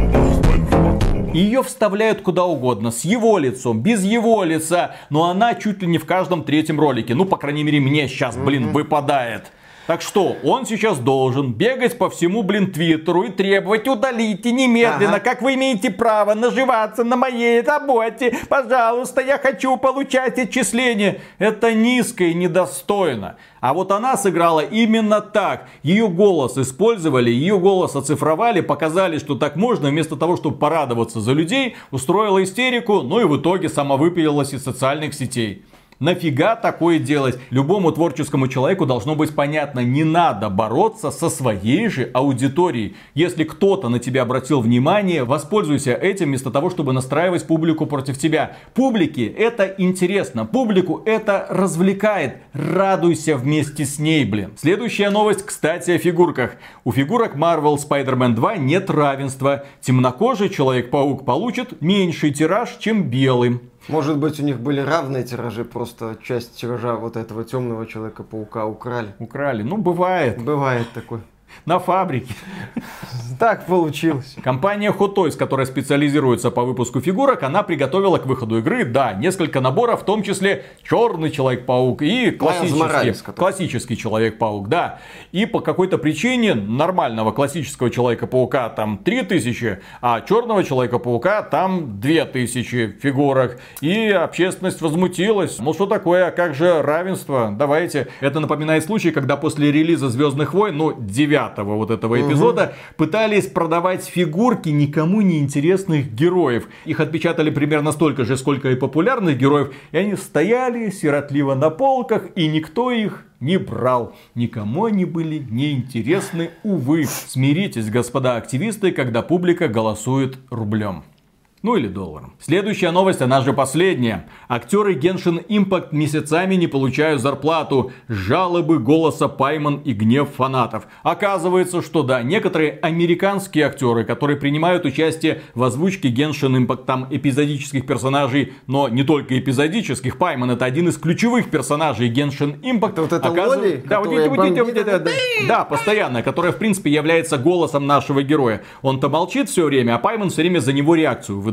Ее вставляют куда угодно, с его лицом, без его лица, но она чуть ли не в каждом третьем ролике. Ну, по крайней мере, мне сейчас, блин, выпадает. Так что, он сейчас должен бегать по всему, блин, твиттеру и требовать удалите немедленно, Ага. как вы имеете право наживаться на моей работе. Пожалуйста, я хочу получать отчисления. Это низко и недостойно. А вот она сыграла именно так. Ее голос использовали, ее голос оцифровали, показали, что так можно, вместо того, чтобы порадоваться за людей, устроила истерику, ну и в итоге сама выпилилась из социальных сетей. Нафига такое делать? Любому творческому человеку должно быть понятно, не надо бороться со своей же аудиторией. Если кто-то на тебя обратил внимание, воспользуйся этим вместо того, чтобы настраивать публику против тебя. Публике это интересно, публику это развлекает. Радуйся вместе с ней, блин. Следующая новость, кстати, о фигурках. У фигурок Marvel Spider-Man 2 нет равенства. Темнокожий Человек-паук получит меньший тираж, чем белый. Может быть, у них были равные тиражи, просто часть тиража вот этого темного Человека-паука украли. Украли. Ну, бывает. Бывает такое. На фабрике. Так получилось. Компания Hot Toys, которая специализируется по выпуску фигурок, она приготовила к выходу игры, да, несколько наборов, в том числе черный Человек-паук и классический, Моралес, который- классический Человек-паук, да. И по какой-то причине нормального классического Человека-паука там 3000, а черного Человека-паука там 2000 фигурок. И общественность возмутилась. Мол, что такое, а как же равенство? Давайте. Это напоминает случай, когда после релиза Звездных войн, ну, девятого вот этого эпизода, пытались продавать фигурки никому не интересных героев. Их отпечатали примерно столько же, сколько и популярных героев. И они стояли сиротливо на полках, и никто их не брал. Никому они были неинтересны, увы. Смиритесь, господа активисты, когда публика голосует рублем. Ну или долларом. Следующая новость, она же последняя. Актеры Genshin Impact месяцами не получают зарплату. Жалобы голоса Пайман и гнев фанатов. Оказывается, что да, некоторые американские актеры, которые принимают участие в озвучке Genshin Impact, там эпизодических персонажей, но не только эпизодических. Пайман это один из ключевых персонажей Genshin Impact. Вот это Оказыв- Лоли, Да, вот которая эти- вот эти- вот бомбит, эти- да, да, постоянно, которая, в принципе, является голосом нашего героя. Он-то молчит все время, а Пайман все время за него реакцию выдает.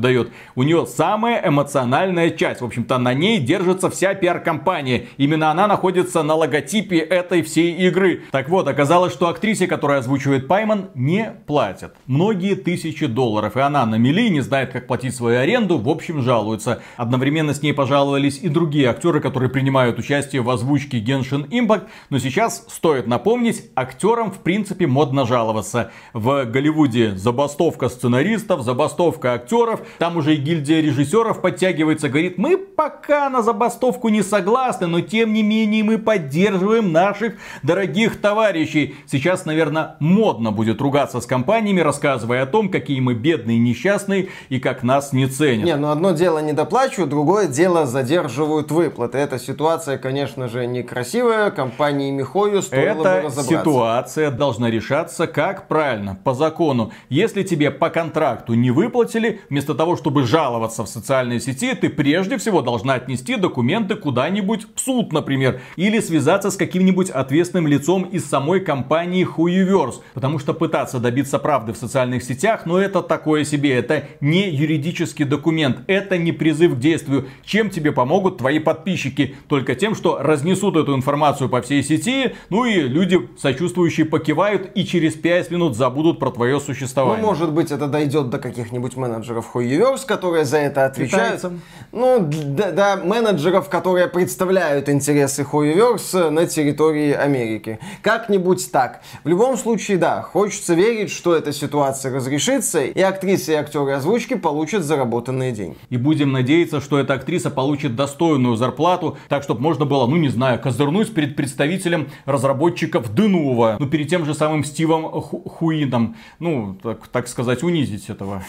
У нее самая эмоциональная часть. В общем-то, на ней держится вся пиар-компания. Именно она находится на логотипе этой всей игры. Так вот, оказалось, что актрисе, которая озвучивает Пайман, не платят. Многие тысячи долларов. И она на мели, не знает, как платить свою аренду, в общем, жалуется. Одновременно с ней пожаловались и другие актеры, которые принимают участие в озвучке Genshin Impact. Но сейчас стоит напомнить, актерам в принципе модно жаловаться. В Голливуде забастовка сценаристов, забастовка актеров. Там уже и гильдия режиссеров подтягивается, говорит, мы пока на забастовку не согласны, но тем не менее мы поддерживаем наших дорогих товарищей. Сейчас, наверное, модно будет ругаться с компаниями, рассказывая о том, какие мы бедные, несчастные и как нас не ценят. Не, ну одно дело не доплачивают, другое дело задерживают выплаты. Эта ситуация, конечно же, некрасивая. Компании Михою стоило бы Эта разобраться. ситуация должна решаться как правильно, по закону. Если тебе по контракту не выплатили, вместо того, чтобы жаловаться в социальной сети, ты прежде всего должна отнести документы куда-нибудь в суд, например, или связаться с каким-нибудь ответственным лицом из самой компании Huiverse, потому что пытаться добиться правды в социальных сетях, ну это такое себе, это не юридический документ, это не призыв к действию. Чем тебе помогут твои подписчики? Только тем, что разнесут эту информацию по всей сети, ну и люди сочувствующие покивают и через 5 минут забудут про твое Ну, существование. может быть, это дойдет до каких-нибудь менеджеров Huiverse, которые за это отвечают. Китайцам. Ну, до, до менеджеров, которые представляют интересы Huiverse на территории Америки. Как-нибудь так. В любом случае, да, хочется верить, что эта ситуация разрешится, и актрисы и актеры озвучки получат заработанные деньги. И будем надеяться, что эта актриса получит достойную зарплату, так чтобы можно было, ну не знаю, козырнуть перед представителем разработчиков Дынува, ну перед тем же самым Стивом Ху- Хуином, ну так, так сказать, унизить этого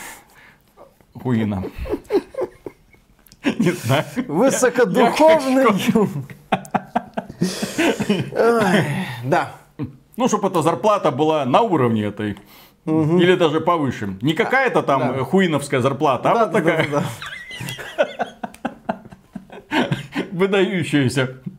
Хуина. Не знаю. Высокодуховный. Ой, Да. Ну, чтобы эта зарплата была на уровне этой. Или даже повыше. Не какая-то там Да. хуиновская зарплата, а Да, вот такая да, выдающаяся. да.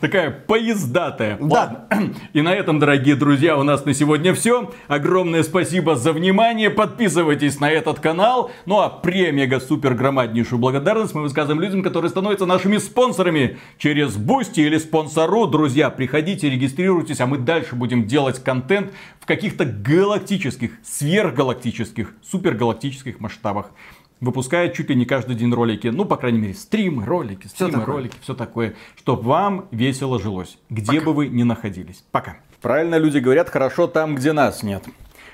Такая пиздатая. Да. И на этом, дорогие друзья, у нас на сегодня все. Огромное спасибо за внимание. Подписывайтесь на этот канал. Ну а прям мега супер громаднейшую благодарность мы высказываем людям, которые становятся нашими спонсорами через Boosty или Sponsr. Друзья, приходите, регистрируйтесь, а мы дальше будем делать контент в каких-то галактических, сверхгалактических, супергалактических масштабах. Выпускает чуть ли не каждый день ролики. Ну, по крайней мере, стримы, ролики, стримы, такое. ролики, все такое. Чтобы вам весело жилось. Где бы вы ни находились. Пока. Правильно люди говорят, хорошо там, где нас нет.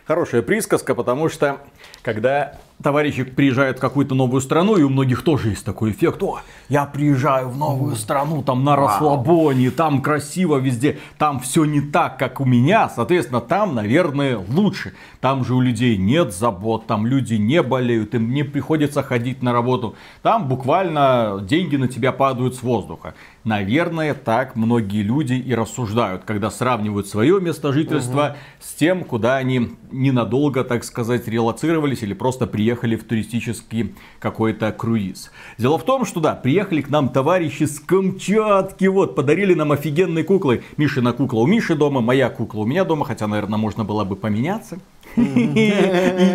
Хорошая присказка, потому что когда товарищи приезжают в какую-то новую страну, и у многих тоже есть такой эффект, о, я приезжаю в новую страну, там на расслабоне, там красиво везде, там все не так, как у меня, соответственно, там, наверное, лучше. Там же у людей нет забот, там люди не болеют, им не приходится ходить на работу. Там буквально деньги на тебя падают с воздуха. Наверное, так многие люди и рассуждают, когда сравнивают свое место жительства с тем, куда они ненадолго, так сказать, релацировались или просто приехали приехали в туристический какой-то круиз. Дело в том, что да, приехали к нам товарищи с Камчатки, вот, подарили нам офигенные куклы. Мишина кукла у Миши дома, моя кукла у меня дома, хотя, наверное, можно было бы поменяться и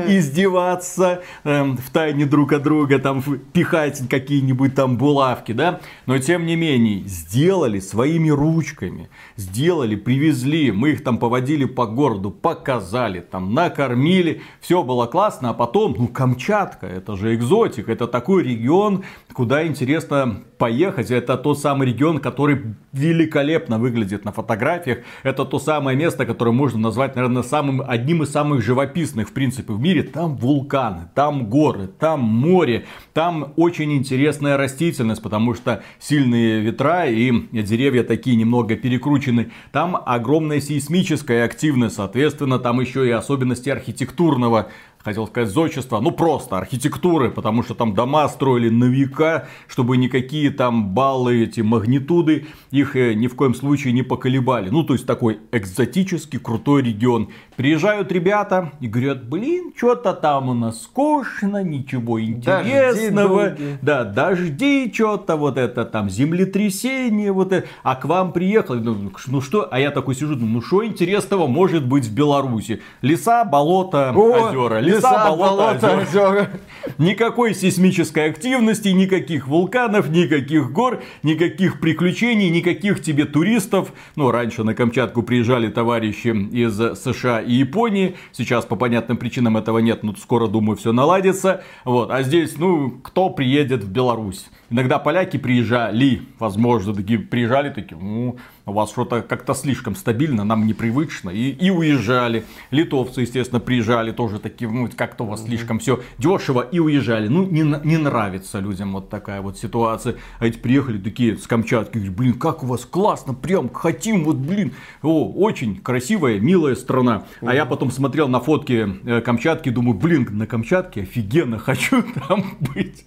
издеваться эм, в тайне друг от друга, там пихать какие-нибудь там булавки, да. Но тем не менее, сделали своими ручками, сделали, привезли, мы их там поводили по городу, показали, там накормили, все было классно, а потом, ну, Камчатка, это же экзотик, это такой регион, куда интересно поехать. Это тот самый регион, который великолепно выглядит на фотографиях. Это то самое место, которое можно назвать, наверное, самым, одним из самых живописных, в принципе, в мире. Там вулканы, там горы, там море, там очень интересная растительность, потому что сильные ветра и деревья такие немного перекручены. Там огромная сейсмическая активность, соответственно, там еще и особенности архитектурного хотел сказать зодчество, ну просто архитектуры, потому что там дома строили на века, чтобы никакие там баллы, эти магнитуды их э, ни в коем случае не поколебали. Ну, то есть такой экзотический крутой регион. Приезжают ребята и говорят, блин, что-то там у нас скучно, ничего интересного. Дожди да, дожди, что-то вот это там, землетрясение, вот это. А к вам приехали, ну, ну что, а я такой сижу, ну что интересного может быть в Беларуси? Леса, болото, О, озера. Леса, леса озера. озера. Никакой сейсмической активности, никаких вулканов, никаких гор, никаких приключений, никаких тебе туристов. Ну, раньше на Камчатку приезжали товарищи из США и Японии. Сейчас по понятным причинам этого нет, но скоро, думаю, все наладится. Вот. А здесь, ну, кто приедет в Беларусь? Иногда поляки приезжали, возможно, такие приезжали, такие, ну, у вас что-то как-то слишком стабильно, нам непривычно, и, и уезжали. Литовцы, естественно, приезжали, тоже такие, ну, как-то у вас слишком все дешево, и уезжали. Ну, не, не нравится людям вот такая вот ситуация. А эти приехали такие с Камчатки, говорят, блин, как у вас классно, прям хотим, вот, блин, о, очень красивая, милая страна. А я потом смотрел на фотки э, Камчатки, думаю, блин, на Камчатке офигенно, хочу там быть,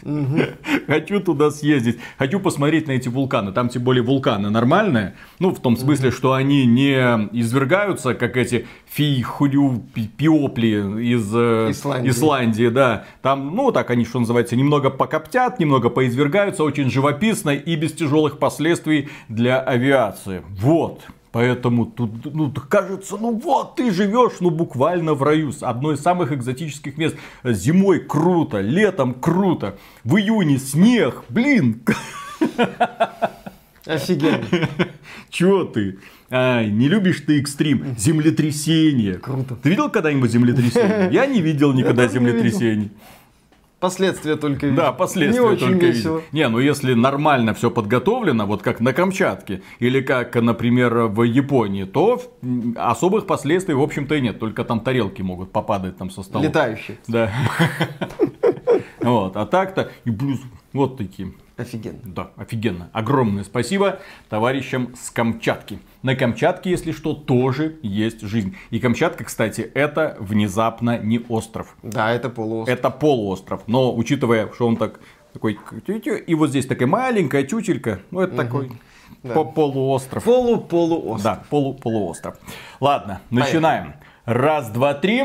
хочу туда съездить, хочу посмотреть на эти вулканы. Там тем более вулканы нормальные, ну в том смысле, что они не извергаются, как эти фейхурю пиопли из э, Исландии. Исландии, да. Там, ну так они, что называется, немного покоптят, немного поизвергаются, очень живописно и без тяжелых последствий для авиации. Вот. Поэтому тут, ну, кажется, ну вот, ты живешь, ну, буквально в раю. Одно из самых экзотических мест. Зимой круто, летом круто, в июне снег, блин. Офигенно. Чего ты? Ай, не любишь ты экстрим. Землетрясение. Круто. Ты видел когда-нибудь землетрясение? Я не видел никогда землетрясений. Последствия только видел. Да, последствия не только весело. видел. Не, ну если нормально все подготовлено, вот как на Камчатке, или как, например, в Японии, то особых последствий, в общем-то, и нет. Только там тарелки могут попадать там со стола. Летающие. Да. Вот, а так-то, и плюс вот такие. Офигенно. Да, офигенно. Огромное спасибо товарищам с Камчатки. На Камчатке, если что, тоже есть жизнь. И Камчатка, кстати, это внезапно не остров. Да, это полуостров. Это полуостров. Но учитывая, что он так такой, и вот здесь такая маленькая тютелька, ну это угу. такой да. полуостров. Полу-полуостров. Да, полу-полуостров. Ладно, Поехали. начинаем. Раз, два, три.